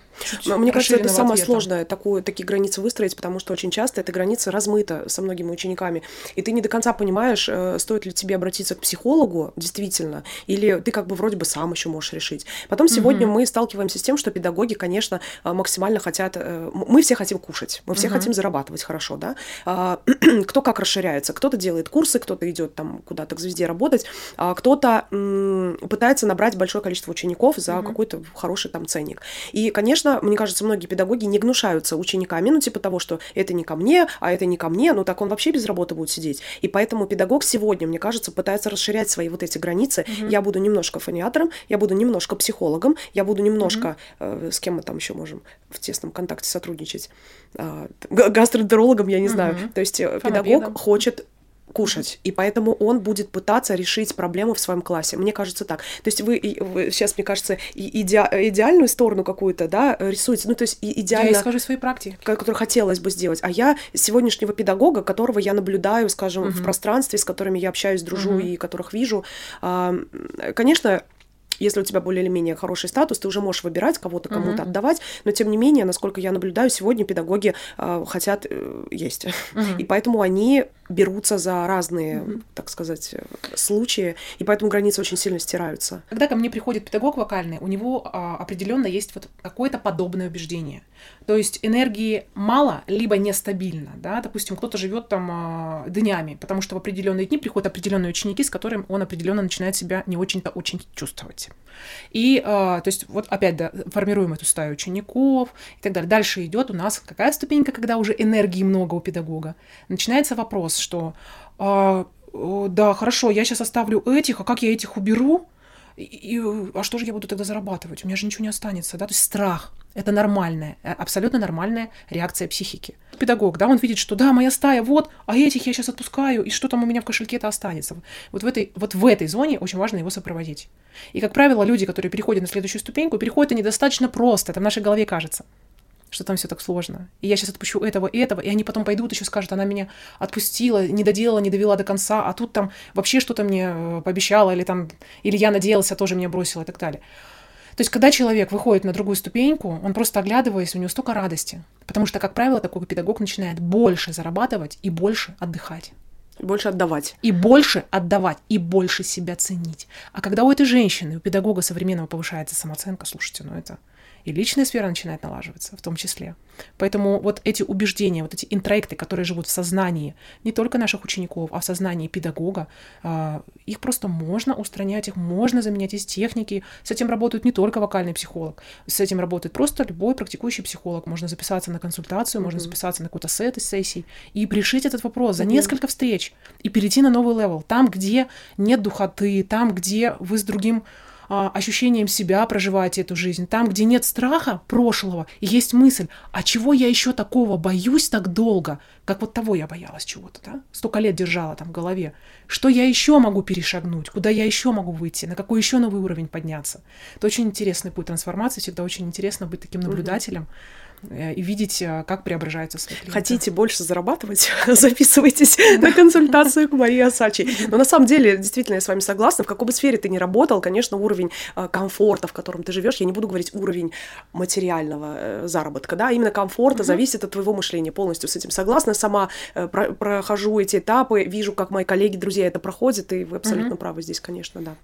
Мне кажется, это самое ответа. сложное, такую, такие границы выстроить, потому что очень часто эта граница размыта со многими учениками, и ты не до конца понимаешь, э, стоит ли тебе обратиться к психологу, действительно, или ты как бы вроде бы сам еще можешь решить. Потом сегодня угу. мы сталкиваемся с тем, что педагоги, конечно, э, максимально хотят... Э, мы все хотим кушать, мы все угу. хотим зарабатывать хорошо, да? А, кто как расширяется, кто-то делает курсы, кто-то идет там куда-то к звезде работать, а кто-то пытается пытается набрать большое количество учеников за mm-hmm. какой-то хороший там ценник. И, конечно, мне кажется, многие педагоги не гнушаются учениками, ну, типа того, что это не ко мне, а это не ко мне, ну, так он вообще без работы будет сидеть. И поэтому педагог сегодня, мне кажется, пытается расширять свои вот эти границы. Mm-hmm. Я буду немножко фониатором, я буду немножко психологом, я буду немножко, mm-hmm. э, с кем мы там еще можем в тесном контакте сотрудничать, э, гастроэнтерологом, я не mm-hmm. знаю. То есть э, педагог хочет кушать, и поэтому он будет пытаться решить проблему в своем классе. Мне кажется так. То есть вы, вы сейчас, мне кажется, иде, идеальную сторону какую-то, да, рисуете, ну, то есть идеально... Я скажу свои практики. Которую хотелось бы сделать. А я сегодняшнего педагога, которого я наблюдаю, скажем, угу. в пространстве, с которыми я общаюсь, дружу угу. и которых вижу, конечно, если у тебя более или менее хороший статус, ты уже можешь выбирать кого-то кому-то uh-huh. отдавать, но тем не менее, насколько я наблюдаю, сегодня педагоги э, хотят э, есть. Uh-huh. И поэтому они берутся за разные, mm-hmm. так сказать, случаи, и поэтому границы очень сильно стираются. Когда ко мне приходит педагог вокальный, у него а, определенно есть вот какое-то подобное убеждение. То есть энергии мало, либо нестабильно, да, допустим, кто-то живет там а, днями, потому что в определенные дни приходят определенные ученики, с которыми он определенно начинает себя не очень-то очень чувствовать. И, а, то есть, вот опять, да, формируем эту стаю учеников и так далее. Дальше идет у нас какая ступенька, когда уже энергии много у педагога. Начинается вопрос, что а, да, хорошо, я сейчас оставлю этих, а как я этих уберу? И, и, а что же я буду тогда зарабатывать? У меня же ничего не останется, да? То есть страх – это нормальная, э, абсолютно нормальная реакция психики. Педагог, да, он видит, что да, моя стая, вот, а этих я сейчас отпускаю, и что там у меня в кошельке-то останется? Вот в этой, вот в этой зоне очень важно его сопроводить. И, как правило, люди, которые переходят на следующую ступеньку, переходят они достаточно просто, это в нашей голове кажется что там все так сложно. И я сейчас отпущу этого и этого, и они потом пойдут еще скажут, она меня отпустила, не доделала, не довела до конца, а тут там вообще что-то мне э, пообещала, или там, или я надеялась, а тоже меня бросила и так далее. То есть, когда человек выходит на другую ступеньку, он просто оглядываясь, у него столько радости. Потому что, как правило, такой педагог начинает больше зарабатывать и больше отдыхать. Больше отдавать. И больше отдавать, и больше себя ценить. А когда у этой женщины, у педагога современного повышается самооценка, слушайте, ну это и личная сфера начинает налаживаться в том числе. Поэтому вот эти убеждения, вот эти интроекты, которые живут в сознании не только наших учеников, а в сознании педагога, а, их просто можно устранять, их можно заменять из техники. С этим работает не только вокальный психолог, с этим работает просто любой практикующий психолог. Можно записаться на консультацию, mm-hmm. можно записаться на какой-то сет из сессий и решить этот вопрос за mm-hmm. несколько встреч и перейти на новый level. Там, где нет духоты, там, где вы с другим а, ощущением себя проживаете эту жизнь. Там, где нет страха прошлого, есть мысль, а чего я еще такого боюсь так долго, как вот того я боялась чего-то, да? Столько лет держала там в голове. Что я еще могу перешагнуть? Куда я еще могу выйти? На какой еще новый уровень подняться? Это очень интересный путь трансформации. Всегда очень интересно быть таким наблюдателем. Mm-hmm и видеть, э, как преображаются свои клиенты. Хотите больше зарабатывать? Записывайтесь на консультацию к Марии Асачи. Но на самом деле, действительно, я с вами согласна. В какой бы сфере ты ни работал, конечно, уровень э, комфорта, в котором ты живешь, я не буду говорить уровень материального заработка, да, именно комфорта зависит от твоего мышления. Полностью с этим согласна. Сама прохожу эти этапы, вижу, как мои коллеги, друзья это проходят, и вы абсолютно правы здесь, конечно, да.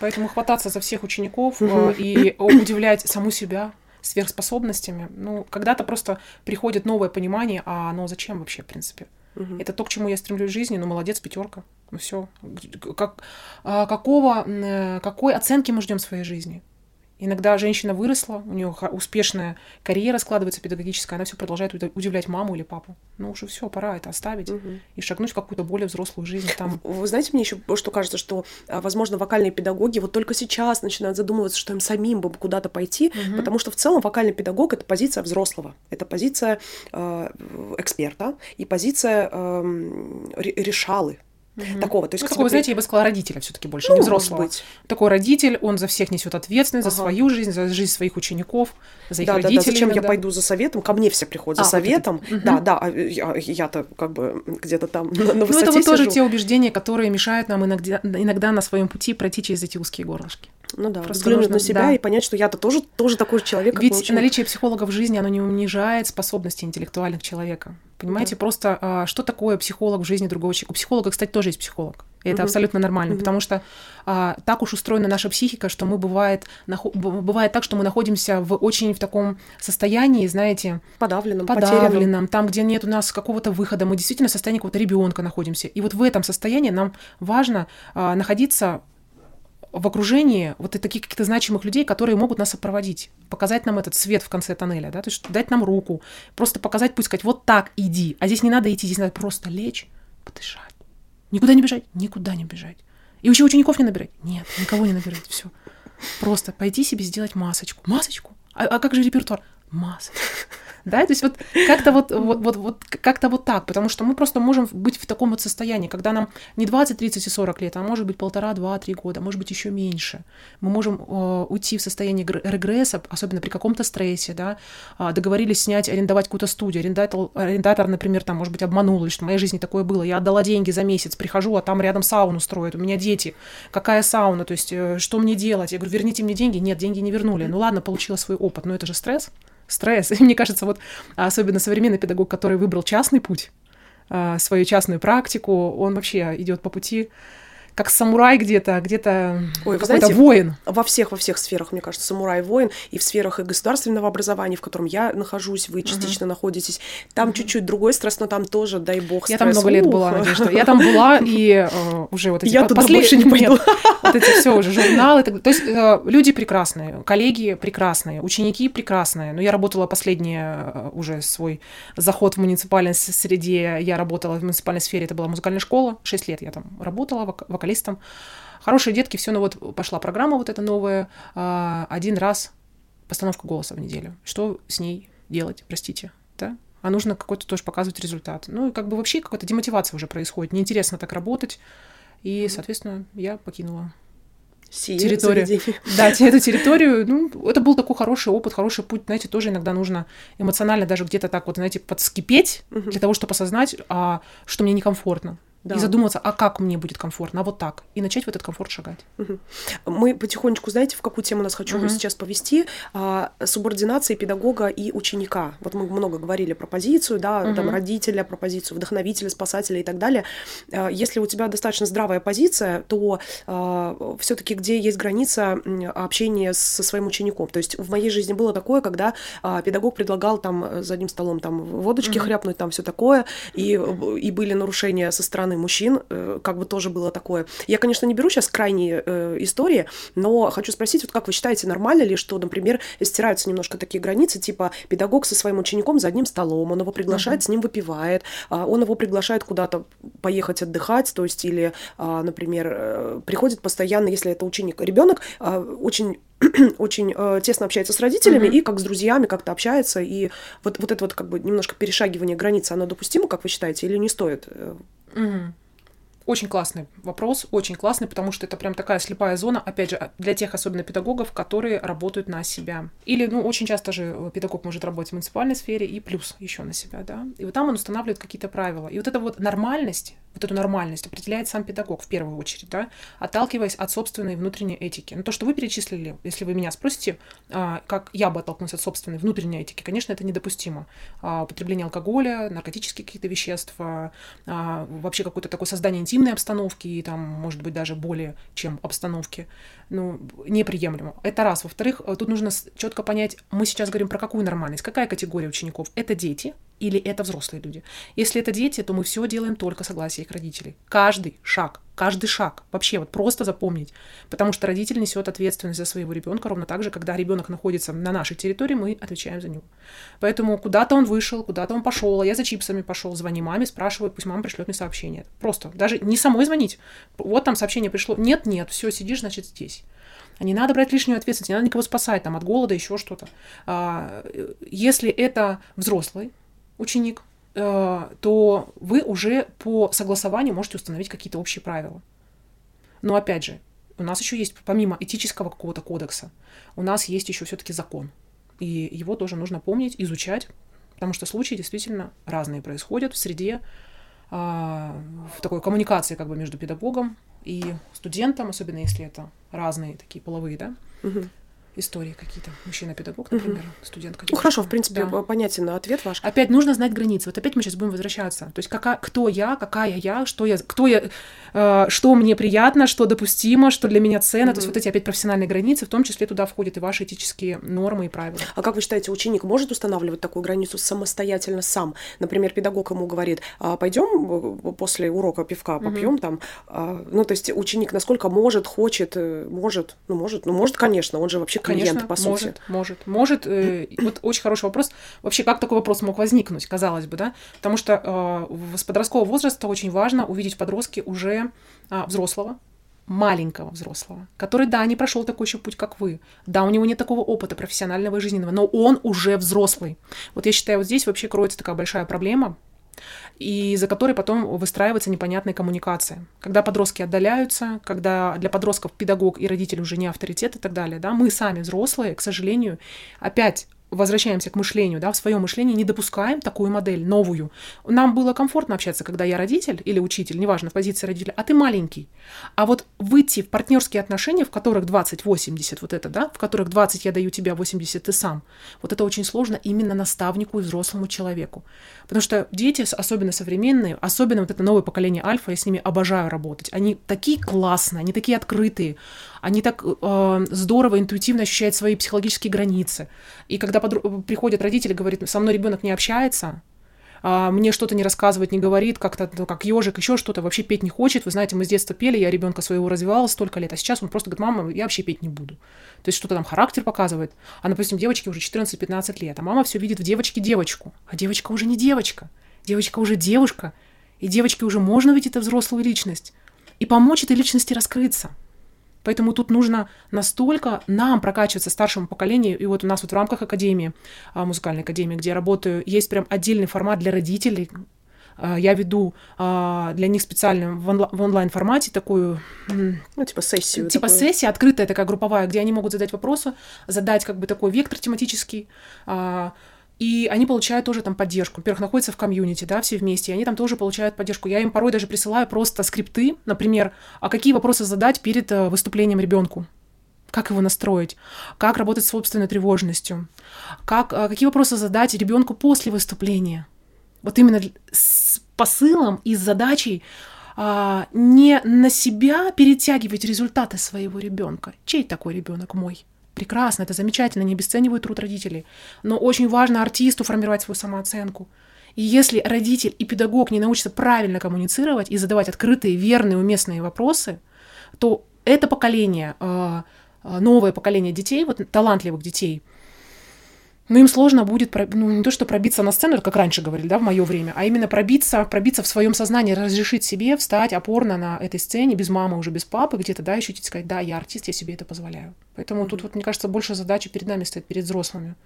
Поэтому хвататься за всех учеников и удивлять саму себя, сверхспособностями. Ну, когда-то просто приходит новое понимание, а оно зачем вообще, в принципе. Мгм. Это то, к чему я стремлюсь в жизни. Ну, молодец, пятерка. Ну, все. Как, а, какого, э, какой оценки мы ждем в своей жизни? Иногда женщина выросла, у нее успешная карьера складывается педагогическая, она все продолжает удивлять маму или папу. Ну уже все, пора это оставить Мгм. и шагнуть в какую-то более взрослую жизнь. Там Вы знаете, мне еще что кажется, что, а, возможно, вокальные педагоги вот только сейчас начинают задумываться, что им самим бы куда-то пойти, Мгм. потому что в целом вокальный педагог это позиция взрослого, это позиция э, эксперта и позиция ре- решалы Мгм. такого. То есть, Ну, такого, знаете, я бы сказала, родителя все-таки больше, ну, не может взрослого. быть. Такой родитель, он за всех несет ответственность, за Ага. свою жизнь, за жизнь своих учеников, за их Да, да, да. родителей. Зачем я иногда. пойду за советом? Ко мне все приходят А, за вот это- советом. Да, да. а я, я-то как бы где-то там на, на Ну, это вот тоже сижу. те убеждения, которые мешают нам иногда, иногда на своем пути пройти через эти узкие горлышки. Ну да, Просто взглянуть нужно- на себя да. и понять, что я-то тоже, тоже такой же человек, как Ведь наличие психолога в жизни, оно не унижает способности интеллектуальных человека. Понимаете, просто а, что такое психолог в жизни другого человека? У психолога, кстати, тоже есть психолог. И это Мгм. абсолютно нормально, Мгм. потому что а, так уж устроена наша психика, что мы бывает, нахо- бывает так, что мы находимся в очень в таком состоянии, знаете, подавленным, потерянным. подавленном, там, где нет у нас какого-то выхода, мы действительно в состоянии какого-то ребенка находимся. И вот в этом состоянии нам важно а, находиться в окружении вот и таких каких-то значимых людей, которые могут нас сопроводить, показать нам этот свет в конце тоннеля, да, то есть дать нам руку, просто показать, пусть сказать, вот так иди, а здесь не надо идти, здесь надо просто лечь, подышать. Никуда не бежать, никуда не бежать. И еще учеников не набирать? Нет, никого не набирать, все. Просто пойти себе сделать масочку. Масочку? А, а как же репертуар? Масочку. Да, то есть вот как-то вот, вот, вот, вот как-то вот так, потому что мы просто можем быть в таком вот состоянии, когда нам не 20, 30 и 40 лет, а может быть полтора, два, три года, может быть еще меньше. Мы можем э, уйти в состояние гр- регресса, особенно при каком-то стрессе, да, А, договорились снять, арендовать какую-то студию, арендатор, арендатор, например, там, может быть, обманул, или что в моей жизни такое было, я отдала деньги за месяц, прихожу, а там рядом сауну строят, у меня дети, какая сауна, то есть э, что мне делать? Я говорю, верните мне деньги, нет, деньги не вернули, ну ладно, получила свой опыт, но это же стресс, стресс. И мне кажется, вот особенно современный педагог, который выбрал частный путь, а, свою частную практику, он вообще идет по пути как самурай где-то, где-то Ой, какой-то знаете, воин. Во всех, во всех сферах, мне кажется, самурай воин, и в сферах и государственного образования, в котором я нахожусь, вы частично находитесь. Там чуть-чуть другой стресс, но там тоже, дай бог, Я там много лет была, Надежда. Я там была, и э, уже вот эти Я по- туда послед- больше не пойду. Вот эти все уже журналы. так. То есть э, люди прекрасные, коллеги прекрасные, ученики прекрасные. Но я работала последний э, уже свой заход в муниципальной среде. Я работала в муниципальной сфере, это была музыкальная школа. Шесть лет я там работала вок- вокалистом. Хорошие детки, все, ну вот пошла программа вот эта новая. а, Один раз постановка голоса в неделю. Что с ней делать, простите, да? А нужно какой-то тоже показывать результат. Ну и как бы вообще какая-то демотивация уже происходит. Неинтересно так работать. И, соответственно, я покинула Сие территорию. заведение. Да, эту территорию. Ну, это был такой хороший опыт, хороший путь. Знаете, тоже иногда нужно эмоционально даже где-то так вот, знаете, подскипеть для того, чтобы осознать, а, что мне некомфортно. Да. И задуматься, а как мне будет комфортно, а вот так. И начать в этот комфорт шагать. Мы потихонечку, знаете, в какую тему нас хочу Мгм. сейчас повести? А, субординации педагога и ученика. Вот мы много говорили про позицию, да, там Мгм. родителя, про позицию вдохновителя, спасателя и так далее. А, Если у тебя достаточно здравая позиция, то все-таки где есть граница общения со своим учеником? То есть в моей жизни было такое, когда а, педагог предлагал там за одним столом там водочки Мгм. хряпнуть, там все такое, и, и были нарушения со стороны мужчин, э, как бы тоже было такое. Я, конечно, не беру сейчас крайние э, истории, но хочу спросить, вот как вы считаете, нормально ли, что, например, стираются немножко такие границы, типа педагог со своим учеником за одним столом, он его приглашает, с ним выпивает, а, он его приглашает куда-то поехать отдыхать, то есть или, а, например, э, приходит постоянно, если это ученик, ребенок очень очень э, тесно общается с родителями Мгм. и как с друзьями как-то общается, и вот, вот это вот как бы немножко перешагивание границы, оно допустимо, как вы считаете, или не стоит? Э, Мгм. Очень классный вопрос, очень классный, потому что это прям такая слепая зона, опять же, для тех особенно педагогов, которые работают на себя. Или, ну, очень часто же э, педагог может работать в муниципальной сфере и плюс еще на себя, да. И вот там он устанавливает какие-то правила. И вот эта вот нормальность, вот эту нормальность определяет сам педагог в первую очередь, да, отталкиваясь от собственной внутренней этики. Ну, то, что вы перечислили, если вы меня спросите, а, как я бы оттолкнулась от собственной внутренней этики, конечно, это недопустимо. А, Употребление алкоголя, наркотических каких-то веществ, а, а, вообще какое-то такое создание интимной обстановки и там, может быть, даже более чем обстановки, ну, неприемлемо. Это раз. Во-вторых, э, тут нужно четко понять, мы сейчас говорим про какую нормальность, какая категория учеников. Это дети, или это взрослые люди. Если это дети, то мы все делаем только согласие их родителей. Каждый шаг, каждый шаг. Вообще вот просто запомнить. Потому что родитель несет ответственность за своего ребенка ровно так же, когда ребенок находится на нашей территории, мы отвечаем за него. Поэтому куда-то он вышел, куда-то он пошел, а я за чипсами пошел, звони маме, спрашиваю, пусть мама пришлет мне сообщение. Просто даже не самой звонить. Вот там сообщение пришло. Нет, нет, все, сидишь, значит, здесь. А не надо брать лишнюю ответственность, не надо никого спасать там, от голода, еще что-то. А, если это взрослый ученик, а, то вы уже по согласованию можете установить какие-то общие правила. Но опять же, у нас еще есть, помимо этического какого-то кодекса, у нас есть еще все-таки закон. И его тоже нужно помнить, изучать, потому что случаи действительно разные происходят в среде, а, в такой коммуникации как бы между педагогом и студентом, особенно если это разные такие половые, да, Мгм. Истории какие-то. Мужчина-педагог, например, студентка. Ну, хорошо, в принципе, Да. понятен ответ ваш. Опять нужно знать границы. Вот опять мы сейчас будем возвращаться. То есть какая, кто я, какая я, что я, кто я, э, что мне приятно, что допустимо, что для меня ценно. То есть вот эти опять профессиональные границы, в том числе туда входят и ваши этические нормы и правила. А как вы считаете, ученик может устанавливать такую границу самостоятельно сам? Например, педагог ему говорит, «А, пойдем э, после урока пивка попьем там. А, Ну, то есть ученик насколько может, хочет, э, может, ну, может, ну, может, конечно, он же вообще клиент, Конечно, по сути. может, может, может. э, вот очень хороший вопрос. Вообще, как такой вопрос мог возникнуть, казалось бы, да? Потому что э, с подросткового возраста очень важно увидеть в подростке уже а, взрослого, маленького взрослого, который, да, не прошел такой еще путь, как вы. Да, у него нет такого опыта профессионального и жизненного, но он уже взрослый. Вот я считаю, вот здесь вообще кроется такая большая проблема, и за которой потом выстраивается непонятная коммуникация. Когда подростки отдаляются, когда для подростков педагог и родитель уже не авторитет и так далее, да, мы сами взрослые, к сожалению, опять возвращаемся к мышлению, да, в своем мышлении не допускаем такую модель новую. Нам было комфортно общаться, когда я родитель или учитель, неважно, в позиции родителя, а ты маленький. А вот выйти в партнерские отношения, в которых 20-80, вот это, да, в которых 20 я даю тебе, а 80 ты сам, вот это очень сложно именно наставнику и взрослому человеку. Потому что дети, особенно современные, особенно вот это новое поколение альфа, я с ними обожаю работать. Они такие классные, они такие открытые, они так э, здорово, интуитивно ощущают свои психологические границы. И когда подро- приходят родители, говорят, со мной ребенок не общается, а, мне что-то не рассказывает, не говорит, как-то ну, как ежик, еще что-то, вообще петь не хочет. Вы знаете, мы с детства пели, я ребенка своего развивала столько лет, а сейчас он просто говорит, мама, я вообще петь не буду. То есть что-то там характер показывает. А, допустим, девочке уже 14-15 лет, а мама все видит в девочке девочку. А девочка уже не девочка. Девочка уже девушка. И девочке уже можно видеть это взрослую личность. И помочь этой личности раскрыться. Поэтому тут нужно настолько нам прокачиваться старшему поколению. И вот у нас вот в рамках академии, а, музыкальной академии, где я работаю, есть прям отдельный формат для родителей. А, Я веду а, для них специально в онла- в онлайн-формате такую Ну, типа сессию. типа такую. сессия открытая такая групповая, где они могут задать вопросы, задать как бы такой вектор тематический, и они получают тоже там поддержку. Во-первых, находятся в комьюнити, да, все вместе, и они там тоже получают поддержку. Я им порой даже присылаю просто скрипты, например, а какие вопросы задать перед э, выступлением ребенку. Как его настроить? Как работать с собственной тревожностью? Как, а, какие вопросы задать ребенку после выступления? Вот именно с посылом и с задачей а, не на себя перетягивать результаты своего ребенка. Чей такой ребенок мой? Прекрасно, это замечательно, не обесцениваю труд родителей. Но очень важно артисту формировать свою самооценку. И если родитель и педагог не научатся правильно коммуницировать и задавать открытые, верные, уместные вопросы, то это поколение, а, а, новое поколение детей, вот талантливых детей, ну, им сложно будет, ну, не то, что пробиться на сцену, как раньше говорили, да, в мое время, а именно пробиться, пробиться в своем сознании, разрешить себе встать опорно на этой сцене, без мамы, уже без папы, где-то, да, ощутить, сказать, да, я артист, я себе это позволяю. Поэтому тут, вот, мне кажется, больше задача перед нами стоит, перед взрослыми.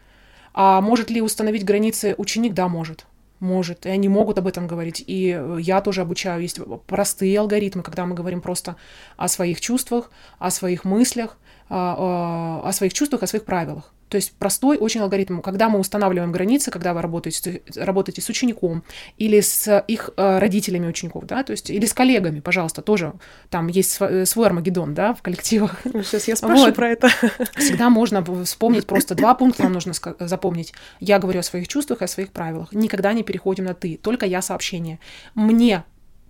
А может ли установить границы ученик? Да, может. Может, и они могут об этом говорить. И э, я тоже обучаю. Есть простые алгоритмы, когда мы говорим просто о своих чувствах, о своих мыслях, а, а, о своих чувствах, о своих правилах. То есть простой очень алгоритм. Когда мы устанавливаем границы, когда вы работаете, работаете с учеником или с их э, родителями учеников, да, то есть или с коллегами, пожалуйста, тоже там есть э, свой армагеддон, да, в коллективах. Сейчас я спрошу Вот. про это. Всегда можно вспомнить просто два пункта, нам нужно запомнить. Я говорю о своих чувствах и о своих правилах. Никогда не переходим на «ты», только я сообщение. Мне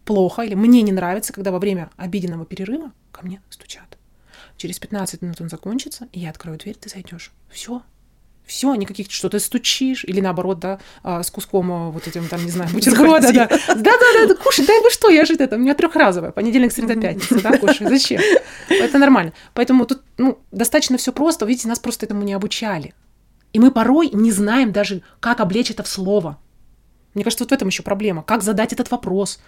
плохо или мне не нравится, когда во время обеденного перерыва ко мне стучат. Через 15 минут он закончится, и я открою дверь, ты зайдешь. Все. Все, никаких, что ты стучишь, или наоборот, да, а, с куском а, вот этим, там, не знаю, бутерброда, да. Да-да-да, да, кушай, да вы что, я же это, у меня трехразовая, понедельник, среда, пятница, да, кушай, зачем? Это нормально. Поэтому тут, ну, достаточно все просто, видите, нас просто этому не обучали. И мы порой не знаем даже, как облечь это в слово. Мне кажется, вот в этом еще проблема. Как задать этот вопрос?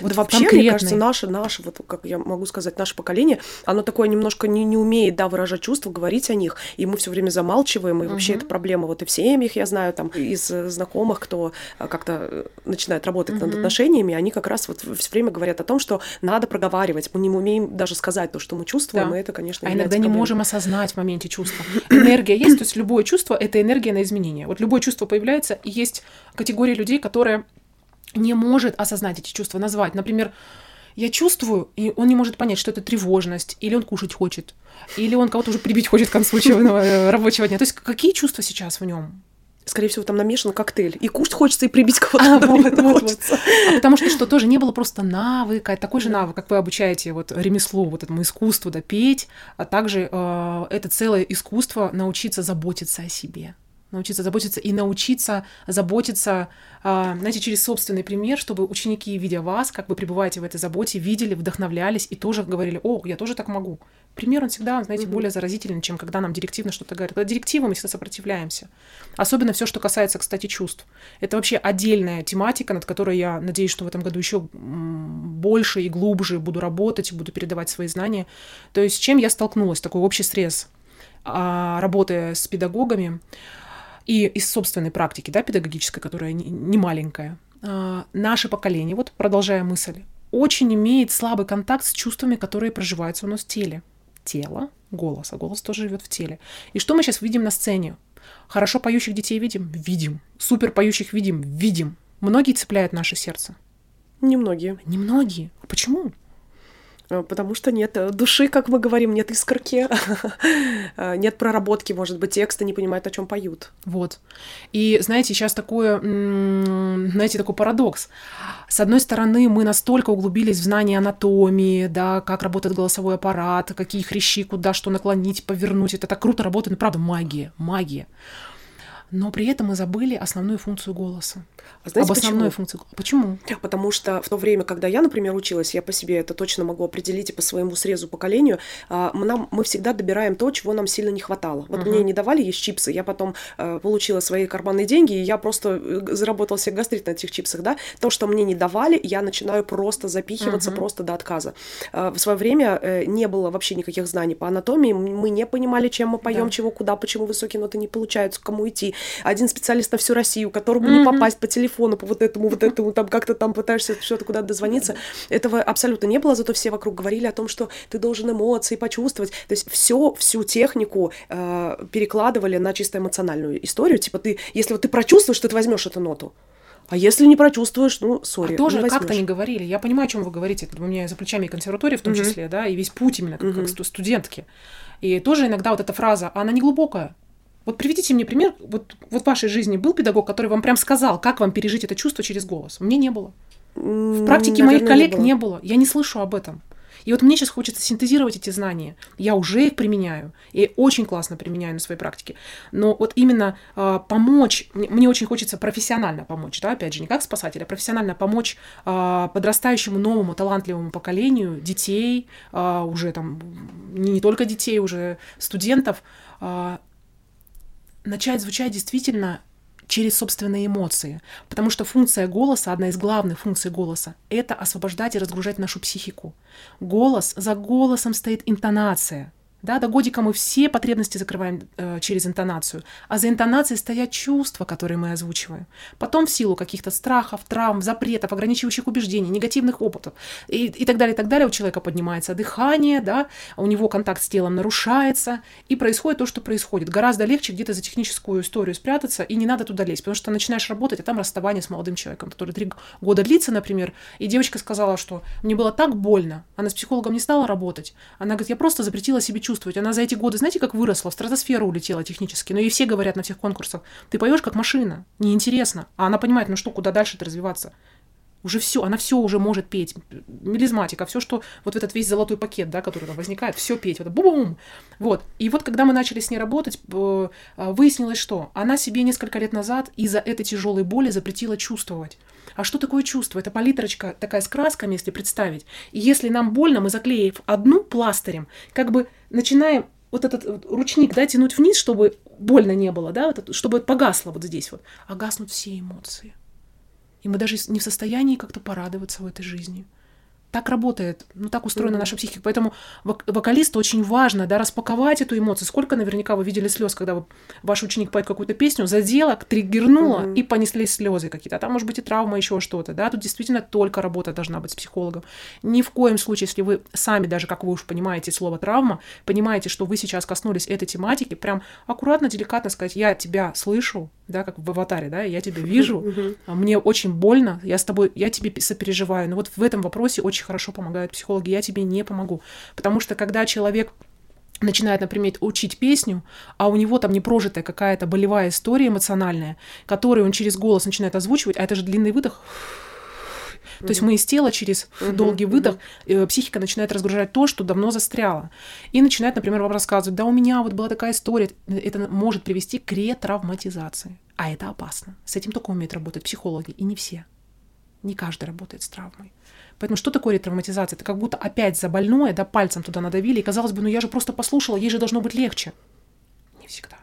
Вот вообще, конкретный. мне кажется, наше, наше, вот как я могу сказать, наше поколение, оно такое немножко не, не умеет, да, выражать чувства, говорить о них, и мы все время замалчиваем, и угу. вообще это проблема вот и в семьях, я знаю, там, из знакомых, кто а, как-то э, начинает работать угу. над отношениями, они как раз вот все время говорят о том, что надо проговаривать, мы не умеем даже сказать то, что мы чувствуем, да. и это, конечно, А иногда проблемой. не можем осознать в моменте чувства. Энергия есть, то есть любое чувство — это энергия на изменение. Вот любое чувство появляется, и есть категория людей, которые не может осознать эти чувства, назвать. Например, я чувствую, и он не может понять, что это тревожность, или он кушать хочет, или он кого-то уже прибить хочет к концу э, рабочего дня. То есть какие чувства сейчас в нем? Скорее всего, там намешан коктейль. И кушать хочется, и прибить кого-то а, вот, вот, хочется. Вот. А потому что что тоже не было просто навыка, такой же навык, как вы обучаете вот ремеслу, вот этому искусству, да, петь, а также э, это целое искусство научиться заботиться о себе научиться заботиться и научиться заботиться, а, знаете, через собственный пример, чтобы ученики, видя вас, как вы пребываете в этой заботе, видели, вдохновлялись и тоже говорили, о, я тоже так могу. Пример, он всегда, знаете, mm-hmm. более заразительный, чем когда нам директивно что-то говорят. Когда директивы мы всегда сопротивляемся. Особенно все, что касается, кстати, чувств. Это вообще отдельная тематика, над которой я надеюсь, что в этом году еще больше и глубже буду работать, буду передавать свои знания. То есть с чем я столкнулась, такой общий срез, а, работая с педагогами, и из собственной практики, да, педагогической, которая не, маленькая, а, наше поколение, вот продолжая мысль, очень имеет слабый контакт с чувствами, которые проживаются у нас в теле. Тело, голос, а голос тоже живет в теле. И что мы сейчас видим на сцене? Хорошо поющих детей видим? Видим. Супер поющих видим? Видим. Многие цепляют наше сердце. Немногие. Немногие. А почему? Э, потому что нет э, души, как мы говорим, нет искорки, э, нет проработки, может быть, текста, не понимают, о чем поют. Вот. И знаете, сейчас такое, знаете, такой парадокс. С одной стороны, мы настолько углубились в знание анатомии, да, как работает голосовой аппарат, какие хрящи, куда что наклонить, повернуть. Это так круто работает, ну, правда, магия, магия но при этом мы забыли основную функцию голоса. А знаете, Об основной почему? функции голоса. Почему? Потому что в то время, когда я, например, училась, я по себе это точно могу определить и по своему срезу поколению, а, мы, нам, мы всегда добираем то, чего нам сильно не хватало. Вот uh-huh. мне не давали есть чипсы, я потом э, получила свои карманные деньги, и я просто э, заработала себе гастрит на этих чипсах, да. То, что мне не давали, я начинаю просто запихиваться uh-huh. просто до отказа. Э, в свое время э, не было вообще никаких знаний по анатомии, мы не понимали, чем мы поем, да. чего, куда, почему высокие ноты не получаются, кому идти один специалист на всю Россию, которому mm-hmm. не попасть по телефону, по вот этому, вот этому, там как-то там пытаешься что-то куда-то дозвониться. Этого абсолютно не было, зато все вокруг говорили о том, что ты должен эмоции почувствовать. То есть все, всю технику э, перекладывали на чисто эмоциональную историю. Типа ты, если вот ты прочувствуешь, что ты возьмешь эту ноту, а если не прочувствуешь, ну, сори. А тоже как-то не говорили. Я понимаю, о чем вы говорите. У меня за плечами и консерватория в том uh-huh. числе, да, и весь путь именно как, uh-huh. как студентки. И тоже иногда вот эта фраза, она не глубокая. Вот приведите мне пример, вот, вот в вашей жизни был педагог, который вам прям сказал, как вам пережить это чувство через голос. Мне не было. В практике Наверное, моих коллег не было. не было. Я не слышу об этом. И вот мне сейчас хочется синтезировать эти знания. Я уже их применяю. И очень классно применяю на своей практике. Но вот именно э, помочь, мне, мне очень хочется профессионально помочь, да, опять же, не как спасатель, а профессионально помочь э, подрастающему новому талантливому поколению детей, э, уже там, не, не только детей, уже студентов, э, начать звучать действительно через собственные эмоции. Потому что функция голоса, одна из главных функций голоса, это освобождать и разгружать нашу психику. Голос, за голосом стоит интонация. Да, до годика мы все потребности закрываем э, через интонацию, а за интонацией стоят чувства, которые мы озвучиваем. Потом в силу каких-то страхов, травм, запретов, ограничивающих убеждений, негативных опытов и, и так далее, и так далее, у человека поднимается дыхание, да, у него контакт с телом нарушается, и происходит то, что происходит. Гораздо легче где-то за техническую историю спрятаться, и не надо туда лезть, потому что начинаешь работать, а там расставание с молодым человеком, который три года длится, например, и девочка сказала, что мне было так больно, она с психологом не стала работать, она говорит, я просто запретила себе чувствовать. Она за эти годы, знаете, как выросла, в стратосферу улетела технически. Но ей все говорят на всех конкурсах, ты поешь как машина, неинтересно. А она понимает, ну что, куда дальше-то развиваться? Уже все, она все уже может петь. Мелизматика, все, что вот этот весь золотой пакет, да, который там возникает, все петь. Вот бум! Вот. И вот когда мы начали с ней работать, э, выяснилось, что она себе несколько лет назад из-за этой тяжелой боли запретила чувствовать. А что такое чувство? Это палитрочка такая с красками, если представить. И если нам больно, мы заклеив одну пластырем, как бы начинаем вот этот вот ручник, да, тянуть вниз, чтобы больно не было, да, вот это, чтобы погасло вот здесь вот. А гаснут все эмоции. И мы даже не в состоянии как-то порадоваться в этой жизни так работает, ну так устроена mm-hmm. наша психика. Поэтому вок- вокалисту очень важно, да, распаковать эту эмоцию. Сколько наверняка вы видели слез, когда вы, ваш ученик поет какую-то песню, задела, триггернула, mm-hmm. и понеслись слезы какие-то. А там может быть и травма, еще что-то, да. Тут действительно только работа должна быть с психологом. Ни в коем случае, если вы сами, даже как вы уж понимаете слово травма, понимаете, что вы сейчас коснулись этой тематики, прям аккуратно, деликатно сказать, я тебя слышу, да, как в аватаре, да, я тебя вижу, мне очень больно, я с тобой, я тебе сопереживаю. Но вот в этом вопросе очень очень хорошо помогают психологи, я тебе не помогу. Потому что когда человек начинает, например, учить песню, а у него там не прожитая какая-то болевая история эмоциональная, которую он через голос начинает озвучивать, а это же длинный выдох, то есть мы из тела через долгий выдох э, психика начинает разгружать то, что давно застряло. И начинает, например, вам рассказывать, да, у меня вот была такая история. Это может привести к ретравматизации. А это опасно. С этим только умеют работать психологи, и не все. Не каждый работает с травмой. Поэтому что такое ретравматизация? Это как будто опять за больное, да, пальцем туда надавили, и казалось бы, ну я же просто послушала, ей же должно быть легче. Не всегда.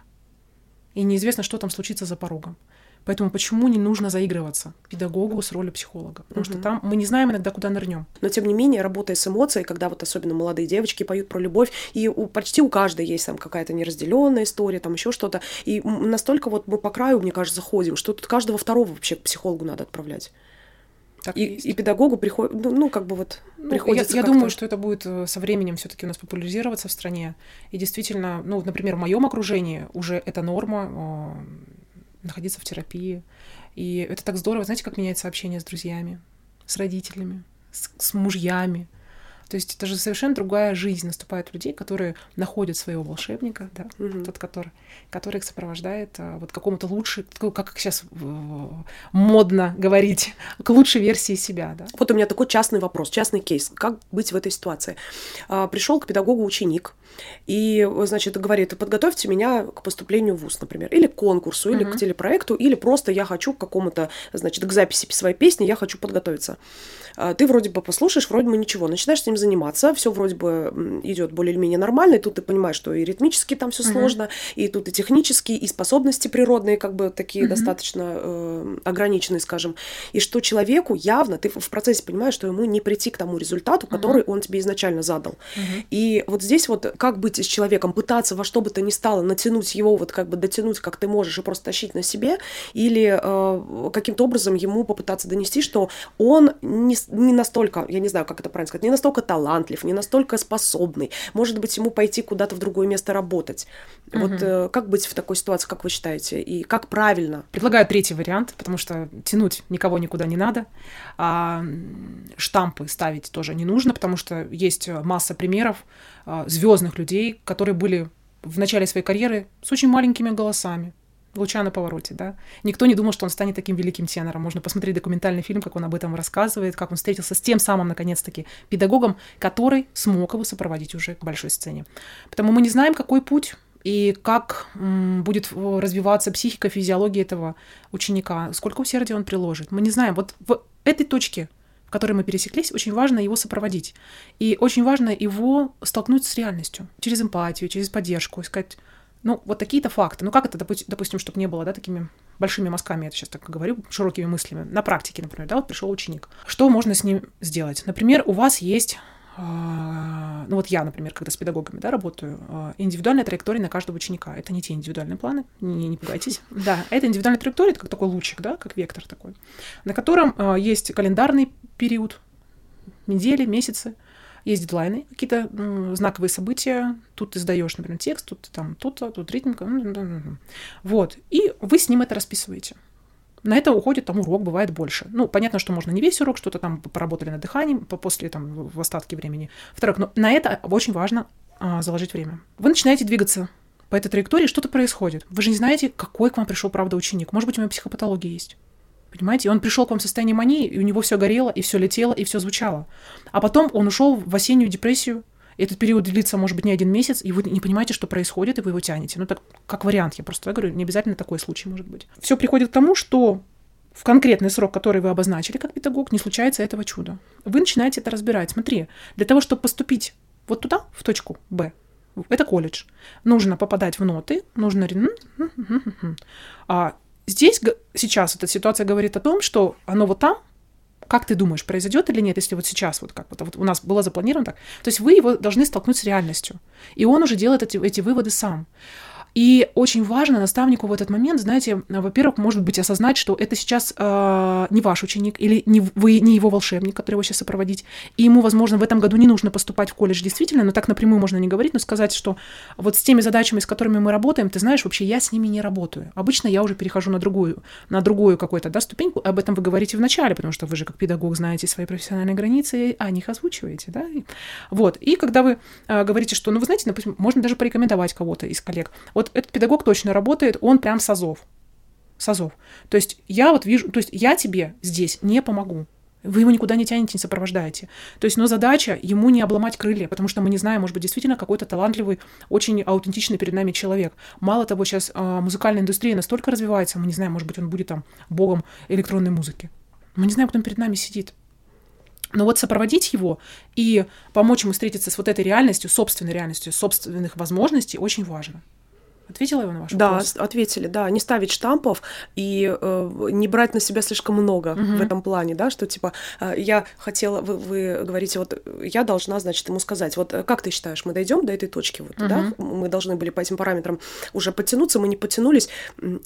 И неизвестно, что там случится за порогом. Поэтому почему не нужно заигрываться педагогу с ролью психолога? Потому угу. что там мы не знаем иногда, куда нырнем. Но тем не менее, работая с эмоцией, когда вот особенно молодые девочки поют про любовь, и у, почти у каждой есть там какая-то неразделенная история, там еще что-то. И настолько вот мы по краю, мне кажется, заходим, что тут каждого второго вообще к психологу надо отправлять. Так и, и педагогу приходит, ну, ну, как бы вот ну, приходится. Я, я думаю, что это будет э, со временем все-таки у нас популяризироваться в стране. И действительно, ну, например, в моем окружении уже это норма э, находиться в терапии. И это так здорово. Знаете, как меняется общение с друзьями, с родителями, с, с мужьями. То есть это же совершенно другая жизнь наступает у людей, которые находят своего волшебника, да, угу. тот, который, который их сопровождает а, вот какому-то лучше, как сейчас модно говорить, к лучшей версии себя, да. Вот у меня такой частный вопрос, частный кейс. Как быть в этой ситуации? А, пришел к педагогу ученик, и, значит, говорит, подготовьте меня к поступлению в ВУЗ, например, или к конкурсу, или uh-huh. к телепроекту, или просто я хочу к какому-то, значит, к записи своей песни, я хочу подготовиться. А, ты вроде бы послушаешь, вроде бы ничего, начинаешь с ним заниматься, все вроде бы идет более-менее нормально, и тут ты понимаешь, что и ритмически там все uh-huh. сложно, и тут и технически, и способности природные как бы такие uh-huh. достаточно э, ограниченные, скажем, и что человеку явно, ты в процессе понимаешь, что ему не прийти к тому результату, который uh-huh. он тебе изначально задал. Uh-huh. И вот здесь вот как быть с человеком, пытаться во что бы то ни стало натянуть его, вот как бы дотянуть, как ты можешь, и просто тащить на себе, или э, каким-то образом ему попытаться донести, что он не, не настолько, я не знаю, как это правильно сказать, не настолько талантлив, не настолько способный, может быть, ему пойти куда-то в другое место работать. Угу. Вот э, как быть в такой ситуации, как вы считаете, и как правильно? Предлагаю третий вариант, потому что тянуть никого никуда не надо, а штампы ставить тоже не нужно, потому что есть масса примеров, звездных людей, которые были в начале своей карьеры с очень маленькими голосами. Луча на повороте, да. Никто не думал, что он станет таким великим тенором. Можно посмотреть документальный фильм, как он об этом рассказывает, как он встретился с тем самым, наконец-таки, педагогом, который смог его сопроводить уже к большой сцене. Потому мы не знаем, какой путь и как будет развиваться психика, физиология этого ученика, сколько усердия он приложит. Мы не знаем. Вот в этой точке которой мы пересеклись, очень важно его сопроводить. И очень важно его столкнуть с реальностью через эмпатию, через поддержку, сказать, ну, вот такие-то факты. Ну, как это, допустим, чтобы не было, да, такими большими мазками, я сейчас так говорю, широкими мыслями. На практике, например, да, вот пришел ученик. Что можно с ним сделать? Например, у вас есть ну вот я, например, когда с педагогами да, работаю, а, индивидуальная траектория на каждого ученика. Это не те индивидуальные планы, не, не пугайтесь. Да, это индивидуальная траектория, это как такой лучик, да, как вектор такой, на котором а, есть календарный период, недели, месяцы, есть дедлайны, какие-то знаковые события. Тут ты сдаешь, например, текст, тут там то-то, тут ритмика. Вот. И вы с ним это расписываете. На это уходит там урок, бывает больше. Ну, понятно, что можно не весь урок, что-то там поработали над дыханием после там в остатке времени. Второе, но на это очень важно а, заложить время. Вы начинаете двигаться по этой траектории, что-то происходит. Вы же не знаете, какой к вам пришел, правда, ученик. Может быть, у него психопатология есть. Понимаете? И он пришел к вам в состоянии мании, и у него все горело, и все летело, и все звучало. А потом он ушел в осеннюю депрессию. Этот период длится, может быть, не один месяц, и вы не понимаете, что происходит, и вы его тянете. Ну, так как вариант, я просто говорю, не обязательно такой случай может быть. Все приходит к тому, что в конкретный срок, который вы обозначили как педагог, не случается этого чуда. Вы начинаете это разбирать. Смотри, для того, чтобы поступить вот туда, в точку Б, это колледж, нужно попадать в ноты, нужно... А здесь сейчас эта ситуация говорит о том, что оно вот там, как ты думаешь, произойдет или нет, если вот сейчас вот как вот, вот у нас было запланировано так? То есть вы его должны столкнуть с реальностью. И он уже делает эти, эти выводы сам. И очень важно наставнику в этот момент, знаете, во-первых, может быть, осознать, что это сейчас э, не ваш ученик или не вы не его волшебник, который его сейчас сопроводить. И ему, возможно, в этом году не нужно поступать в колледж действительно, но так напрямую можно не говорить, но сказать, что вот с теми задачами, с которыми мы работаем, ты знаешь, вообще я с ними не работаю. Обычно я уже перехожу на другую, на другую какую-то да, ступеньку. Об этом вы говорите в начале, потому что вы же как педагог знаете свои профессиональные границы, а них озвучиваете, да? Вот. И когда вы э, говорите, что, ну, вы знаете, допустим, можно даже порекомендовать кого-то из коллег. Вот вот этот педагог точно работает, он прям с азов. С азов. То есть я вот вижу, то есть я тебе здесь не помогу. Вы его никуда не тянете, не сопровождаете. То есть, но задача ему не обломать крылья, потому что мы не знаем, может быть, действительно какой-то талантливый, очень аутентичный перед нами человек. Мало того, сейчас э, музыкальная индустрия настолько развивается, мы не знаем, может быть, он будет там богом электронной музыки. Мы не знаем, кто перед нами сидит. Но вот сопроводить его и помочь ему встретиться с вот этой реальностью, собственной реальностью, собственных возможностей очень важно. Ответила я на ваш да, вопрос? Да, ответили, да. Не ставить штампов и э, не брать на себя слишком много угу. в этом плане, да, что типа э, я хотела, вы, вы говорите, вот я должна, значит, ему сказать, вот как ты считаешь, мы дойдем до этой точки, вот, угу. да, мы должны были по этим параметрам уже подтянуться, мы не подтянулись,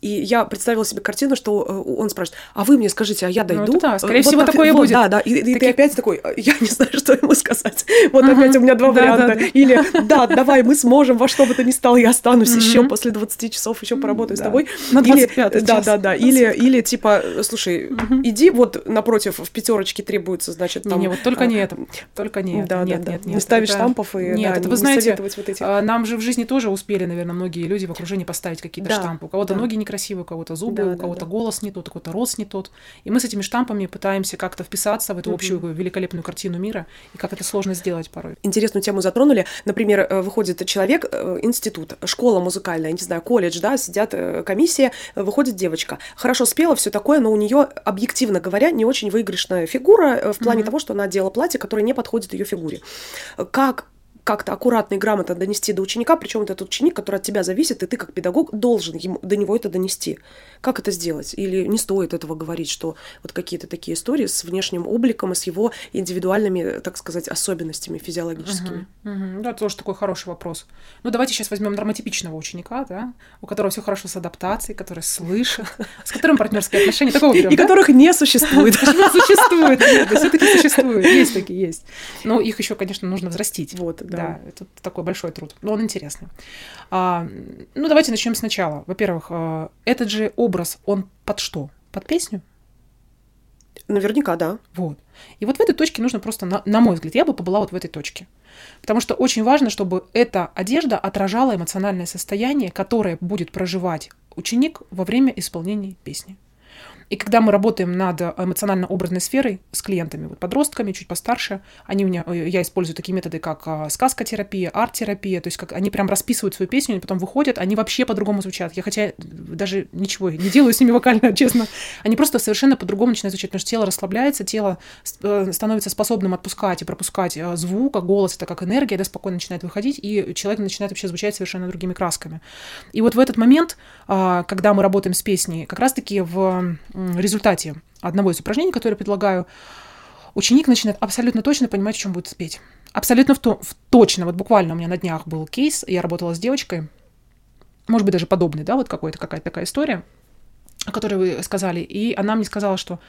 и я представила себе картину, что э, он спрашивает, а вы мне скажите, а я дойду? Ну, да, скорее вот всего, так, такое вот, будет. Да, да, и, и Таких... ты опять такой, я не знаю, что ему сказать. Вот угу. опять у меня два варианта. Или да, давай, мы сможем, во что бы то ни стало, я останусь еще после 20 часов еще поработаю да. с тобой. На 25 или, Да, да, да. Или, или типа, слушай, угу. иди вот напротив, в пятерочке требуется, значит, там... Не, не вот только а, не это, только не да, это. Нет, да, нет, нет. Не ставишь это... штампов и Нет, да, это вы не знаете, вот эти... А, нам же в жизни тоже успели, наверное, многие люди в окружении поставить какие-то да, штампы. У кого-то да. ноги некрасивые, у кого-то зубы, да, у кого-то да, да. голос не тот, у кого-то рост не тот. И мы с этими штампами пытаемся как-то вписаться в эту общую великолепную картину мира, и как это сложно сделать порой. Интересную тему затронули. Например, э, выходит человек, э, институт, школа музыкальная, не знаю, колледж, да, сидят э, комиссия, выходит девочка. Хорошо спела, все такое, но у нее, объективно говоря, не очень выигрышная фигура в плане mm-hmm. того, что она одела платье, которое не подходит ее фигуре. Как как-то аккуратно и грамотно донести до ученика, причем этот ученик, который от тебя зависит, и ты как педагог должен ему, до него это донести. Как это сделать? Или не стоит этого говорить, что вот какие-то такие истории с внешним обликом и с его индивидуальными, так сказать, особенностями физиологическими? Угу, угу. Да, тоже такой хороший вопрос. Ну, давайте сейчас возьмем нормотипичного ученика, да, у которого все хорошо с адаптацией, который слышит, с которым партнерские отношения. Такого берем, И которых не существует. Почему существует? Все-таки существует. Есть такие, есть. Но их еще, конечно, нужно взрастить. Вот, да. Да, это такой большой труд, но он интересный. А, ну, давайте начнем сначала. Во-первых, а, этот же образ, он под что? Под песню? Наверняка, да. Вот. И вот в этой точке нужно просто, на, на мой взгляд, я бы побыла вот в этой точке. Потому что очень важно, чтобы эта одежда отражала эмоциональное состояние, которое будет проживать ученик во время исполнения песни. И когда мы работаем над эмоционально-образной сферой с клиентами, вот подростками, чуть постарше, они у меня, э, я использую такие методы, как а, сказкотерапия, арт-терапия, то есть как они прям расписывают свою песню, они потом выходят, они вообще по-другому звучат. Я хотя даже ничего не делаю с ними вокально, честно. Они просто совершенно по-другому начинают звучать, потому что тело расслабляется, тело э, становится способным отпускать и пропускать э, звук, а голос это как энергия, да, спокойно начинает выходить, и человек начинает вообще звучать совершенно другими красками. И вот в этот момент, а, когда мы работаем с песней, как раз-таки в результате одного из упражнений, которое предлагаю, ученик начинает абсолютно точно понимать, в чем будет спеть. Абсолютно в то, в точно. Вот буквально у меня на днях был кейс, я работала с девочкой, может быть, даже подобный, да, вот какой-то, какая-то такая история, о которой вы сказали, и она мне сказала, что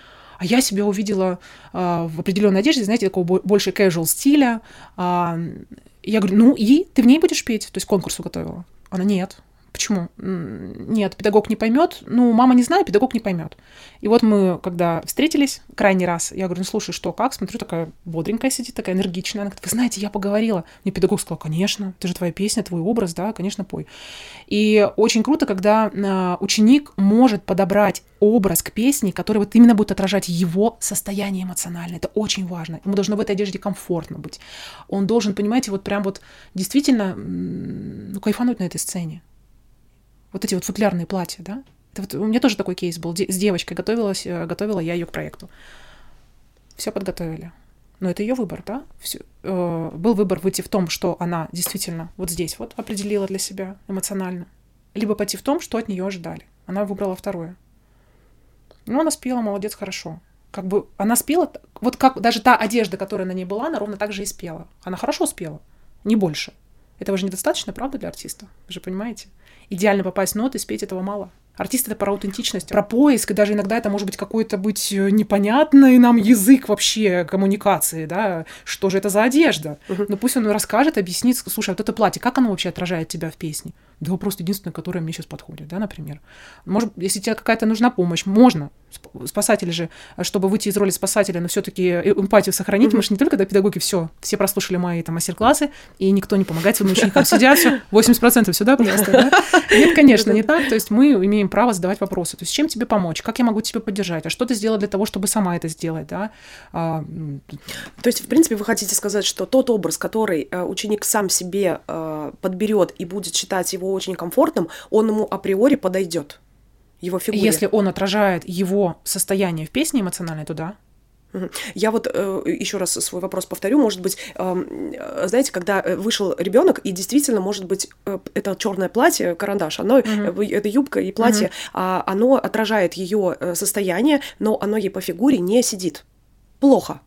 а я себя увидела э, в определенной одежде, знаете, такого больше casual стиля. Э, я говорю, ну и ты в ней будешь петь? То есть конкурсу готовила. Она, нет. Почему? Нет, педагог не поймет. Ну, мама не знает, педагог не поймет. И вот мы, когда встретились крайний раз, я говорю, ну, слушай, что, как? Смотрю, такая бодренькая сидит, такая энергичная. Она говорит, вы знаете, я поговорила. Мне педагог сказал, конечно, это же твоя песня, твой образ, да, конечно, пой. И очень круто, когда а, ученик может подобрать образ к песне, который вот именно будет отражать его состояние эмоциональное. Это очень важно. Ему должно в этой одежде комфортно быть. Он должен, понимаете, вот прям вот действительно ну, кайфануть на этой сцене. Вот эти вот футлярные платья, да? Это вот, у меня тоже такой кейс был. С девочкой готовилась, э, готовила я ее к проекту. Все подготовили. Но это ее выбор, да? Всё, э, был выбор выйти в том, что она действительно вот здесь вот определила для себя эмоционально. Либо пойти в том, что от нее ожидали. Она выбрала второе. Ну, она спела, молодец, хорошо. Как бы она спела, вот как даже та одежда, которая на ней была, она ровно так же и спела. Она хорошо спела, не больше. Этого же недостаточно, правда, для артиста? Вы же понимаете? Идеально попасть в ноты, спеть этого мало. Артист это про аутентичность, про поиск, и даже иногда это может быть какой-то быть э, непонятный нам язык вообще коммуникации, да, что же это за одежда. Но пусть он расскажет, объяснит, слушай, а вот это платье, как оно вообще отражает тебя в песне? Да просто единственное, которое мне сейчас подходит, да, например. Может, если тебе какая-то нужна помощь, можно. Сп- Спасатели же, э, чтобы выйти из роли спасателя, но все-таки эмпатию сохранить, мы же не только до педагоги, все, все прослушали мои там мастер-классы, и никто не помогает своим ученикам. Сидят, все, 80% сюда, пожалуйста. да? Нет, конечно, не так. То есть мы имеем право задавать вопросы. То есть чем тебе помочь? Как я могу тебя поддержать? А что ты сделала для того, чтобы сама это сделать? Да? А, То есть, в принципе, вы хотите сказать, что тот образ, который э, ученик сам себе э, подберет и будет считать его очень комфортным, он ему априори подойдет. Его фигуре. Если он отражает его состояние в песне эмоциональное, то да. Я вот еще раз свой вопрос повторю. Может быть, эм, э, знаете, когда э, вышел ребенок, и действительно, может быть, э, это черное платье, карандаш, оно, э, вы- это юбка и платье, а, оно отражает ее состояние, но оно ей по фигуре не сидит. Плохо.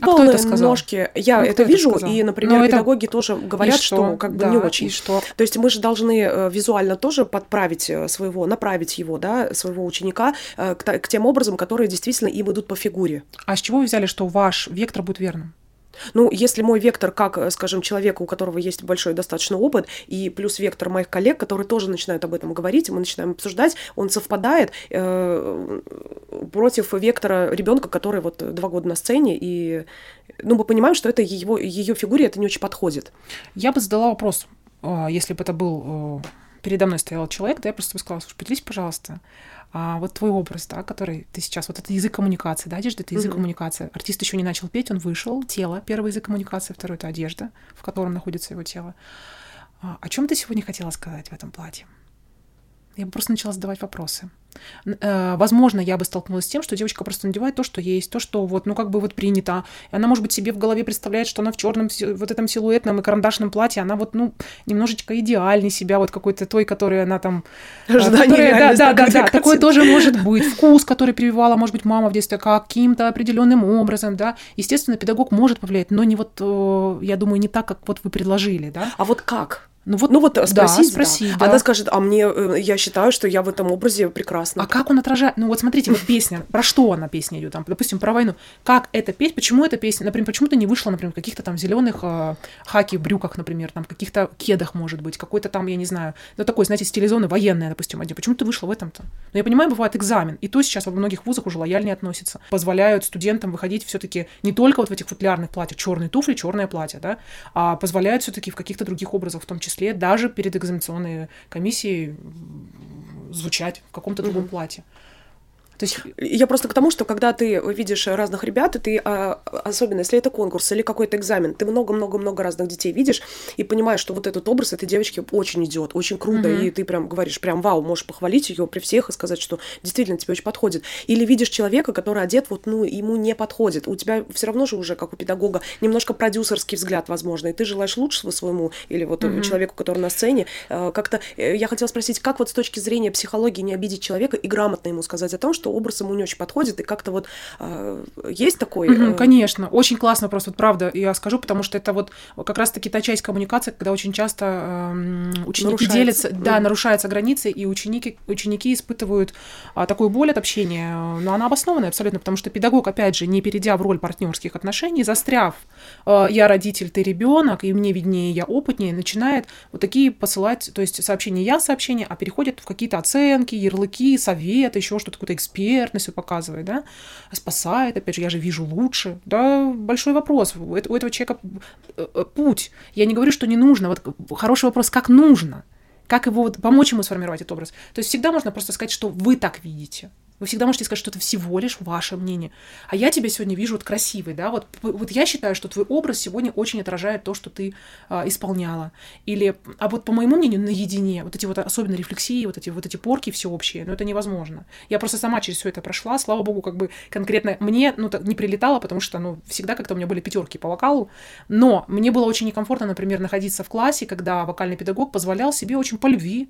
А кто Полные это сказал? ножки. Я Ну, это кто это вижу, сказал? и, например, Ну, это- педагоги тоже говорят, И что, как бы Да, не очень. И что? То есть мы же должны э, визуально тоже подправить э, своего, направить его, да, своего ученика э, к, к тем образом, которые действительно им идут по фигуре. А с чего вы взяли, что ваш вектор будет верным? Ну, если мой вектор, как, э, скажем, человека, у которого есть большой достаточно опыт, и плюс вектор моих коллег, которые тоже начинают об этом говорить, мы начинаем обсуждать, он совпадает э, против вектора ребенка, который вот два года на сцене, и ну, мы понимаем, что это его, ее фигуре это не очень подходит. Я бы задала вопрос, а, если бы это был э, передо мной стоял человек, да, я просто бы сказала, слушай, поделись, пожалуйста, а вот твой образ, да, который ты сейчас, вот это язык коммуникации, да, одежда — это язык Мгм. коммуникации. Артист еще не начал петь, он вышел, тело, первый язык коммуникации, второй — это одежда, в котором находится его тело. А, о чем ты сегодня хотела сказать в этом платье? Я бы просто начала задавать вопросы. Э, Возможно, я бы столкнулась с тем, что девочка просто надевает то, что есть, то, что вот, ну, как бы вот принято. И она, может быть, себе в голове представляет, что она в черном вот этом силуэтном и карандашном платье, она вот, ну, немножечко идеальней себя, вот какой-то той, которой она там... э, Ожидание которая- да, да, да, да, такое тоже может быть. Вкус, который прививала, может быть, мама в детстве каким-то определенным образом, да. Естественно, педагог может повлиять, но не вот, э, я думаю, не так, как вот вы предложили, да. А вот как? Ну вот, Ну вот э, да, спросить, да. да. Она скажет, а мне, э, я считаю, что я в этом образе прекрасна. А как он отражает? Ну вот смотрите, вот песня, про что она песня идет, там, допустим, про войну. Как эта песня, почему эта песня, например, почему-то не вышла, например, в каких-то там зеленых э, хаки брюках, например, там, каких-то кедах, может быть, какой-то там, я не знаю, ну такой, знаете, стилизованный, военная, допустим, одежда. Почему ты вышла в этом-то? Но я понимаю, бывает экзамен, и то сейчас во многих вузах уже лояльнее относятся. Позволяют студентам выходить все-таки не только вот в этих футлярных платьях, черные туфли, черное платье, да, а позволяют все-таки в каких-то других образах, в том числе даже перед экзаменационной комиссией звучать в каком-то другом Мгм. платье. То есть Я просто к тому, что когда ты видишь разных ребят, и ты, а, особенно если это конкурс или какой-то экзамен, ты много-много-много разных детей видишь и понимаешь, что вот этот образ этой девочки очень идет, очень круто, Мгм. и ты прям говоришь, прям вау, можешь похвалить ее при всех и сказать, что действительно тебе очень подходит. Или видишь человека, который одет вот, ну, ему не подходит. У тебя все равно же уже, как у педагога, немножко продюсерский взгляд, возможно, и ты желаешь лучшего своему или вот Мгм. человеку, который на сцене. Э, Как-то э, я хотела спросить, как вот с точки зрения психологии не обидеть человека и грамотно ему сказать о том, что что образ ему не очень подходит, и как-то вот э, есть такой... Э, Конечно, очень классно вопрос, вот правда, я скажу, потому что это вот как раз-таки та часть коммуникации, когда очень часто эм, ученики Нарушается. делятся, да, Мгм. нарушаются границы, и ученики, ученики испытывают а, такую боль от общения, э, но она обоснованная абсолютно, потому что педагог, опять же, не перейдя в роль партнерских отношений, застряв, э, я родитель, ты ребенок, и мне виднее, я опытнее, начинает вот такие посылать, то есть сообщения я сообщения, а переходят в какие-то оценки, ярлыки, советы, еще что-то, какую-то экспертность показывает, да, спасает, опять же, я же вижу лучше, да, большой вопрос, у этого человека э, э, путь, я не говорю, что не нужно, вот хороший вопрос, как нужно, как его вот помочь ему сформировать этот образ. То есть всегда можно просто сказать, что вы так видите. Вы всегда можете сказать, что это всего лишь ваше мнение. А я тебя сегодня вижу вот красивый, да, вот, вот я считаю, что твой образ сегодня очень отражает то, что ты а, исполняла. Или, а вот по моему мнению, наедине, вот эти вот особенно рефлексии, вот эти вот эти порки всеобщие, ну это невозможно. Я просто сама через все это прошла, слава богу, как бы конкретно мне, ну, так не прилетало, потому что, ну, всегда как-то у меня были пятерки по вокалу, но мне было очень некомфортно, например, находиться в классе, когда вокальный педагог позволял себе очень по любви,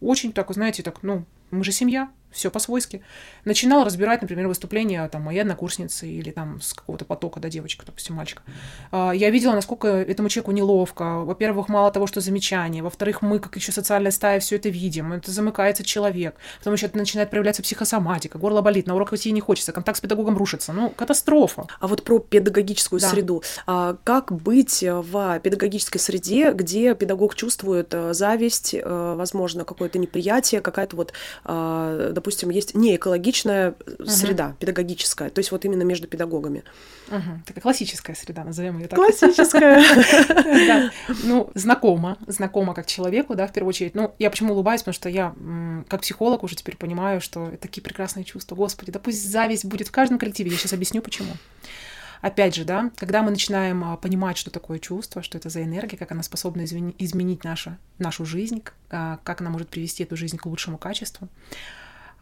очень так, знаете, так, ну, мы же семья, все по-свойски. Начинал разбирать, например, выступления там, моей однокурсницы или там с какого-то потока, да, девочка, допустим, мальчика. А, Я видела, насколько этому человеку неловко. Во-первых, мало того, что замечания. Во-вторых, мы, как еще социальная стая, все это видим. Это замыкается человек. Потом еще начинает проявляться психосоматика. Горло болит, на урок идти не хочется. Контакт с педагогом рушится. Ну, катастрофа. А вот про педагогическую Да. среду. А как быть в педагогической среде, где педагог чувствует э, зависть, э, возможно, какое-то неприятие, какая-то вот, а, допустим, есть неэкологичная среда педагогическая, то есть вот именно между педагогами. Мгм. Такая классическая среда, назовем ее так. Классическая. Ну, знакомо, знакомо как человеку, да, в первую очередь. Ну, я почему улыбаюсь, потому что я, как психолог, уже теперь понимаю, что это такие прекрасные чувства. Господи, да пусть зависть будет в каждом коллективе. Я сейчас объясню, почему. Опять же, да, когда мы начинаем а, понимать, что такое чувство, что это за энергия, как она способна изменить наша, нашу жизнь, а, как она может привести эту жизнь к лучшему качеству,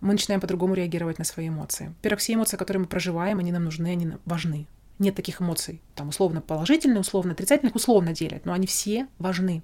мы начинаем по-другому реагировать на свои эмоции. Во-первых, все эмоции, которые мы проживаем, они нам нужны, они нам важны. Нет таких эмоций, там, условно положительные, условно отрицательных, условно делят, но они все важны.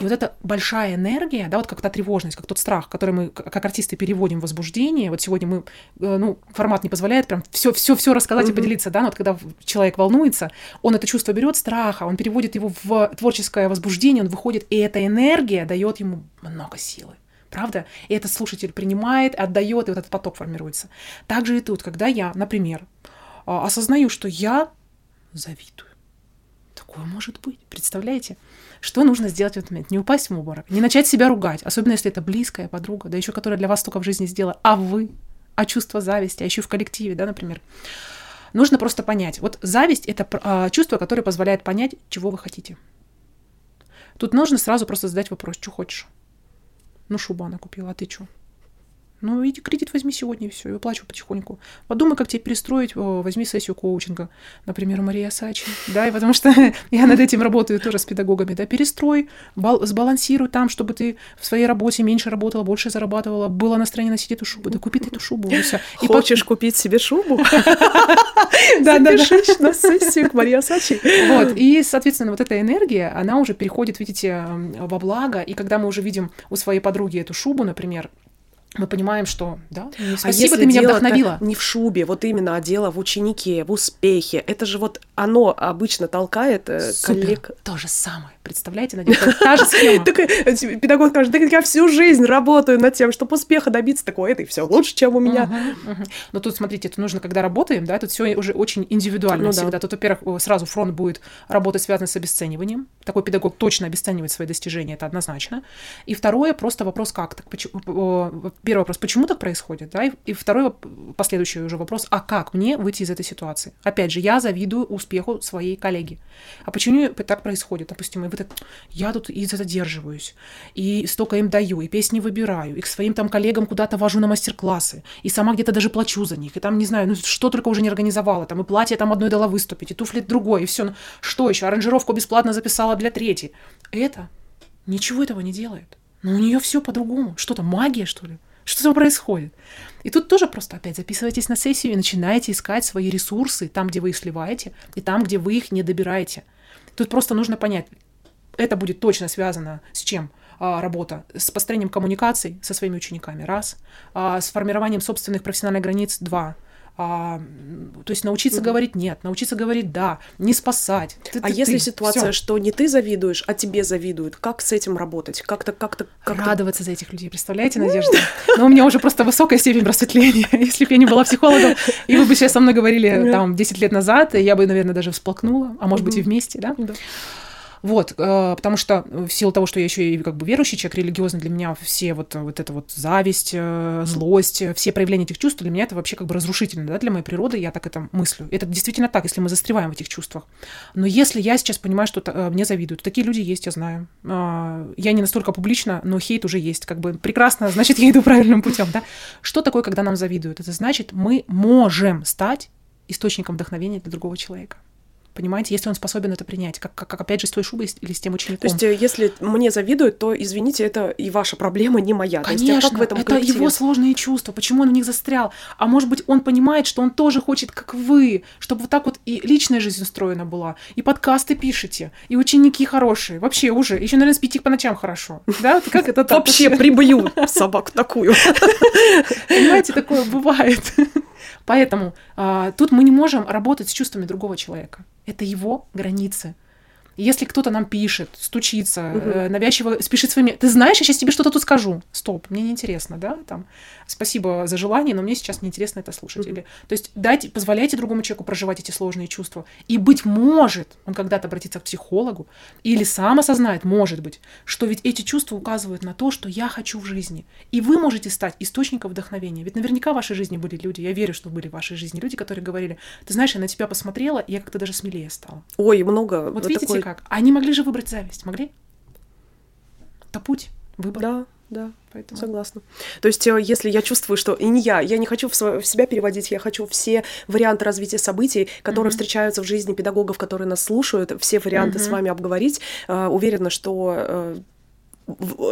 И вот эта большая энергия, да, вот как та тревожность, как тот страх, который мы как артисты переводим в возбуждение. Вот сегодня мы, э, ну, формат не позволяет прям все, все, все рассказать и Мгм. поделиться, да, но вот когда человек волнуется, он это чувство берет страха, он переводит его в творческое возбуждение, он выходит, и эта энергия дает ему много силы. Правда? И этот слушатель принимает, отдает, и вот этот поток формируется. Также и тут, когда я, например, а, осознаю, что я завидую. Такое может быть. Представляете? Что нужно сделать в этот момент? Не упасть в обморок, не начать себя ругать, особенно если это близкая подруга, да еще которая для вас столько в жизни сделала, а вы, а чувство зависти, а еще в коллективе, да, например. Нужно просто понять. Вот зависть — это а, чувство, которое позволяет понять, чего вы хотите. Тут нужно сразу просто задать вопрос, что хочешь. Ну, шубу она купила, а ты что? Ну, иди кредит возьми сегодня и все, и выплачивай потихоньку. Подумай, как тебе перестроить, о, возьми сессию коучинга, например, у Мария Сачи, да, и потому что я над этим работаю тоже с педагогами, да, перестрой, бал- сбалансируй там, чтобы ты в своей работе меньше работала, больше зарабатывала, было настроение носить эту шубу, да купи ты эту шубу, и всё. И по- Хочешь купить себе шубу? Да, да, да. Запишись на сессию к Марии Сачи. Вот, и, соответственно, вот эта энергия, она уже переходит, видите, во благо, и когда мы уже видим у своей подруги эту шубу, например, мы понимаем, что, да, ну, А спасибо, если ты меня вдохновила. Не в шубе, вот именно, а дело в ученике, в успехе. Это же вот оно обычно толкает э, Супер. коллег. То же самое. Представляете, это та же схема. Э, педагог скажет, да я всю жизнь работаю над тем, чтобы успеха добиться такой, это и все лучше, чем у меня. Но тут, смотрите, это нужно, когда работаем, да, тут все уже очень индивидуально Ну да. всегда. Тут, во-первых, сразу фронт будет работать связанный с обесцениванием. Такой педагог точно обесценивает свои достижения, это однозначно. И второе, просто вопрос, как так? Почему, первый вопрос, почему так происходит, да? И, и второй, последующий уже вопрос, а как мне выйти из этой ситуации? Опять же, я завидую успеху своей коллеги. А почему так происходит? Допустим, и вы так, я тут и задерживаюсь, и столько им даю, и песни выбираю, и к своим там коллегам куда-то вожу на мастер-классы, и сама где-то даже плачу за них, и там, не знаю, ну что только уже не организовала, там и платье там одной дала выступить, и туфли другой, и все. Что еще? Аранжировку бесплатно записала для третьей. Это ничего этого не делает. Но у нее все по-другому. Что там, магия, что ли? Что там происходит? И тут тоже просто опять записывайтесь на сессию и начинаете искать свои ресурсы там, где вы их сливаете, и там, где вы их не добираете. Тут просто нужно понять, это будет точно связано с чем? а, работа с построением коммуникаций со своими учениками, раз, а, с формированием собственных профессиональных границ, два, а, то есть научиться говорить нет, научиться говорить да, не спасать. Ты, А ты, если ты. ситуация, Всё. что не ты завидуешь, а тебе завидуют, как с этим работать? Как-то, как-то, как-то... радоваться за этих людей, представляете, Надежда? Но у меня уже просто высокая степень просветления. Если бы я не была психологом, и вы бы сейчас со мной говорили там 10 лет назад, я бы, наверное, даже всплакнула, а может быть и вместе, да? Вот, э, потому что в силу того, что я еще и как бы верующий человек, религиозный, для меня все вот, вот это вот зависть, э, злость, все проявления этих чувств, для меня это вообще как бы разрушительно, да, для моей природы, я так это мыслю. Это действительно так, если мы застреваем в этих чувствах. Но если я сейчас понимаю, что э, мне завидуют, такие люди есть, я знаю. А, Я не настолько публично, но хейт уже есть, как бы прекрасно, значит, я иду правильным путем, да. Что такое, когда нам завидуют? Это значит, мы можем стать источником вдохновения для другого человека. Понимаете, если он способен это принять, как, как, как опять же с той шубой или с тем учеником. То есть, э, если мне завидуют, то, извините, это и ваша проблема, не моя. То есть, а Конечно, как в этом это коллективе? его сложные чувства, почему он в них застрял. А может быть, он понимает, что он тоже хочет, как вы, чтобы вот так вот и личная жизнь устроена была, и подкасты пишете, и ученики хорошие. Вообще уже, еще, наверное, спите по ночам хорошо. Да? Как это так? Вообще прибью собаку такую. Понимаете, такое бывает. Поэтому а, тут мы не можем работать с чувствами другого человека. Это его границы. Если кто-то нам пишет, стучится, э, навязчиво спешит своими... Ты знаешь, я сейчас тебе что-то тут скажу. Стоп, мне неинтересно, да? Там, спасибо за желание, но мне сейчас неинтересно это слушать. Или, то есть дайте, позволяйте другому человеку проживать эти сложные чувства. И, быть может, он когда-то обратится к психологу или сам осознает, может быть, что ведь эти чувства указывают на то, что я хочу в жизни. И вы можете стать источником вдохновения. Ведь наверняка в вашей жизни были люди, я верю, что были в вашей жизни люди, которые говорили, ты знаешь, я на тебя посмотрела, и я как-то даже смелее стала. Ой, много. Вот видите такой- как? Они могли же выбрать зависть, могли? Это путь, выбор. Да, да. Поэтому... Согласна. То есть, э, если я чувствую, что и не я, я не хочу в, сво- в себя переводить, я хочу все варианты развития событий, которые Мгм. встречаются в жизни педагогов, которые нас слушают, все варианты с Мгм. вами обговорить. Э, Уверена, что э,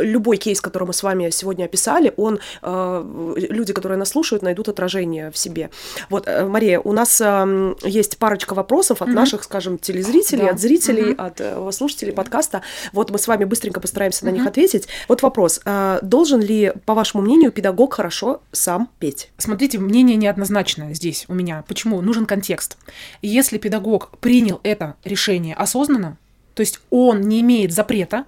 любой кейс, который мы с вами сегодня описали, он, э, люди, которые нас слушают, найдут отражение в себе. Вот, э, Мария, у нас эм, есть парочка вопросов от Мгм. наших, скажем, телезрителей, Да. от зрителей, Мгм. от э, слушателей подкаста. Вот мы с вами быстренько постараемся на них ответить. Вот вопрос. Должен ли, по вашему мнению, педагог хорошо сам петь? Смотрите, мнение неоднозначное здесь у меня. Почему? Нужен контекст. Если педагог принял это решение осознанно, то есть он не имеет запрета,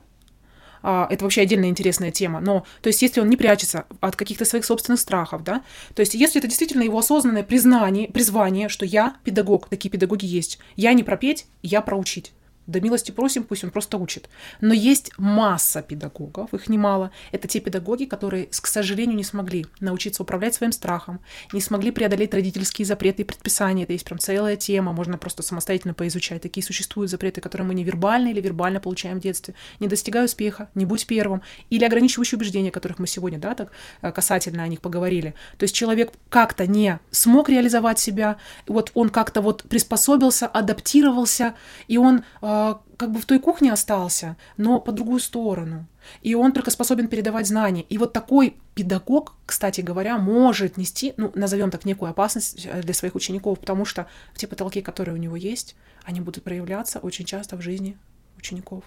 это вообще отдельная интересная тема, но, то есть, если он не прячется от каких-то своих собственных страхов, да, то есть, если это действительно его осознанное признание, призвание, что я педагог, такие педагоги есть, я не пропеть, я проучить. Да милости просим, пусть он просто учит. Но есть масса педагогов, их немало. Это те педагоги, которые, к сожалению, не смогли научиться управлять своим страхом, не смогли преодолеть родительские запреты и предписания. Это есть прям целая тема, можно просто самостоятельно поизучать. Такие существуют запреты, которые мы невербально или вербально получаем в детстве. Не достигай успеха, не будь первым. Или ограничивающие убеждения, о которых мы сегодня, да, так э, касательно о них поговорили. То есть человек как-то не смог реализовать себя, вот он как-то вот приспособился, адаптировался, и он э, как бы в той кухне остался, но по другую сторону. И он только способен передавать знания. И вот такой педагог, кстати говоря, может нести, ну, назовем так, некую опасность э, для своих учеников, потому что те потолки, которые у него есть, они будут проявляться очень часто в жизни учеников.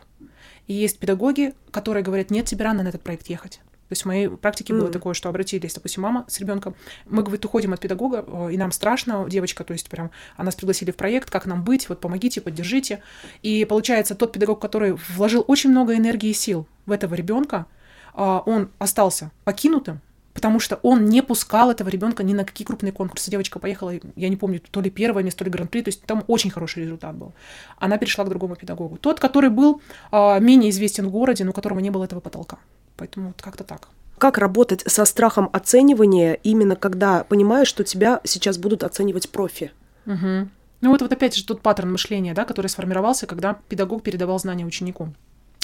И есть педагоги, которые говорят, нет, тебе рано на этот проект ехать. То есть в моей практике было Мгм. такое, что обратились, допустим, мама с ребенком, мы, говорит, уходим от педагога, э, и нам страшно, девочка, то есть прям, а нас пригласили в проект, как нам быть, вот помогите, поддержите. И получается, тот педагог, который вложил очень много энергии и сил в этого ребенка, а, он остался покинутым, потому что он не пускал этого ребенка ни на какие крупные конкурсы. Девочка поехала, я не помню, то ли первое место, то ли гран-при, то есть там очень хороший результат был. Она перешла к другому педагогу. Тот, который был а, менее известен в городе, но у которого не было этого потолка. Поэтому вот как-то так. Как работать со страхом оценивания, именно когда понимаешь, что тебя сейчас будут оценивать профи? Мгм. Ну вот, вот опять же тот паттерн мышления, да, который сформировался, когда педагог передавал знания ученику.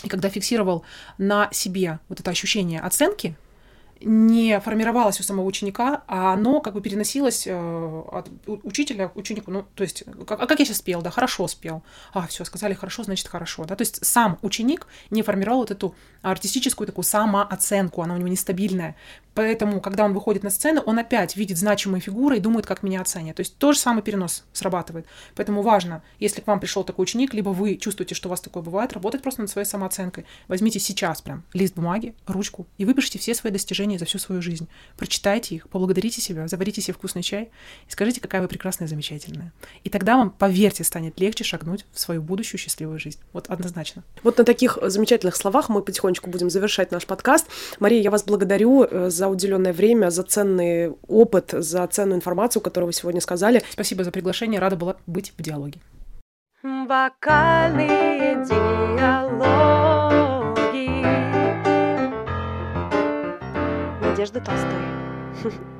И когда фиксировал на себе вот это ощущение оценки, не формировалось у самого ученика, а оно как бы переносилось э, от учителя к ученику. Ну, то есть, а как я сейчас спел? Да, хорошо спел. А, все, сказали хорошо, значит хорошо. Да? То есть сам ученик не формировал вот эту артистическую такую самооценку, она у него нестабильная. Поэтому, когда он выходит на сцену, он опять видит значимые фигуры и думает, как меня оценят. То есть тот же самый перенос срабатывает. Поэтому важно, если к вам пришел такой ученик, либо вы чувствуете, что у вас такое бывает, работать просто над своей самооценкой. Возьмите сейчас прям лист бумаги, ручку и выпишите все свои достижения за всю свою жизнь. Прочитайте их, поблагодарите себя, заварите себе вкусный чай и скажите, какая вы прекрасная и замечательная. И тогда вам, поверьте, станет легче шагнуть в свою будущую счастливую жизнь. Вот однозначно. Вот на таких замечательных словах мы потихонечку будем завершать наш подкаст. Мария, я вас благодарю э, за уделенное время, за ценный опыт, за ценную информацию, которую вы сегодня сказали. Спасибо за приглашение, рада была быть в диалоге. Вокальные диалоги Надежда Толстой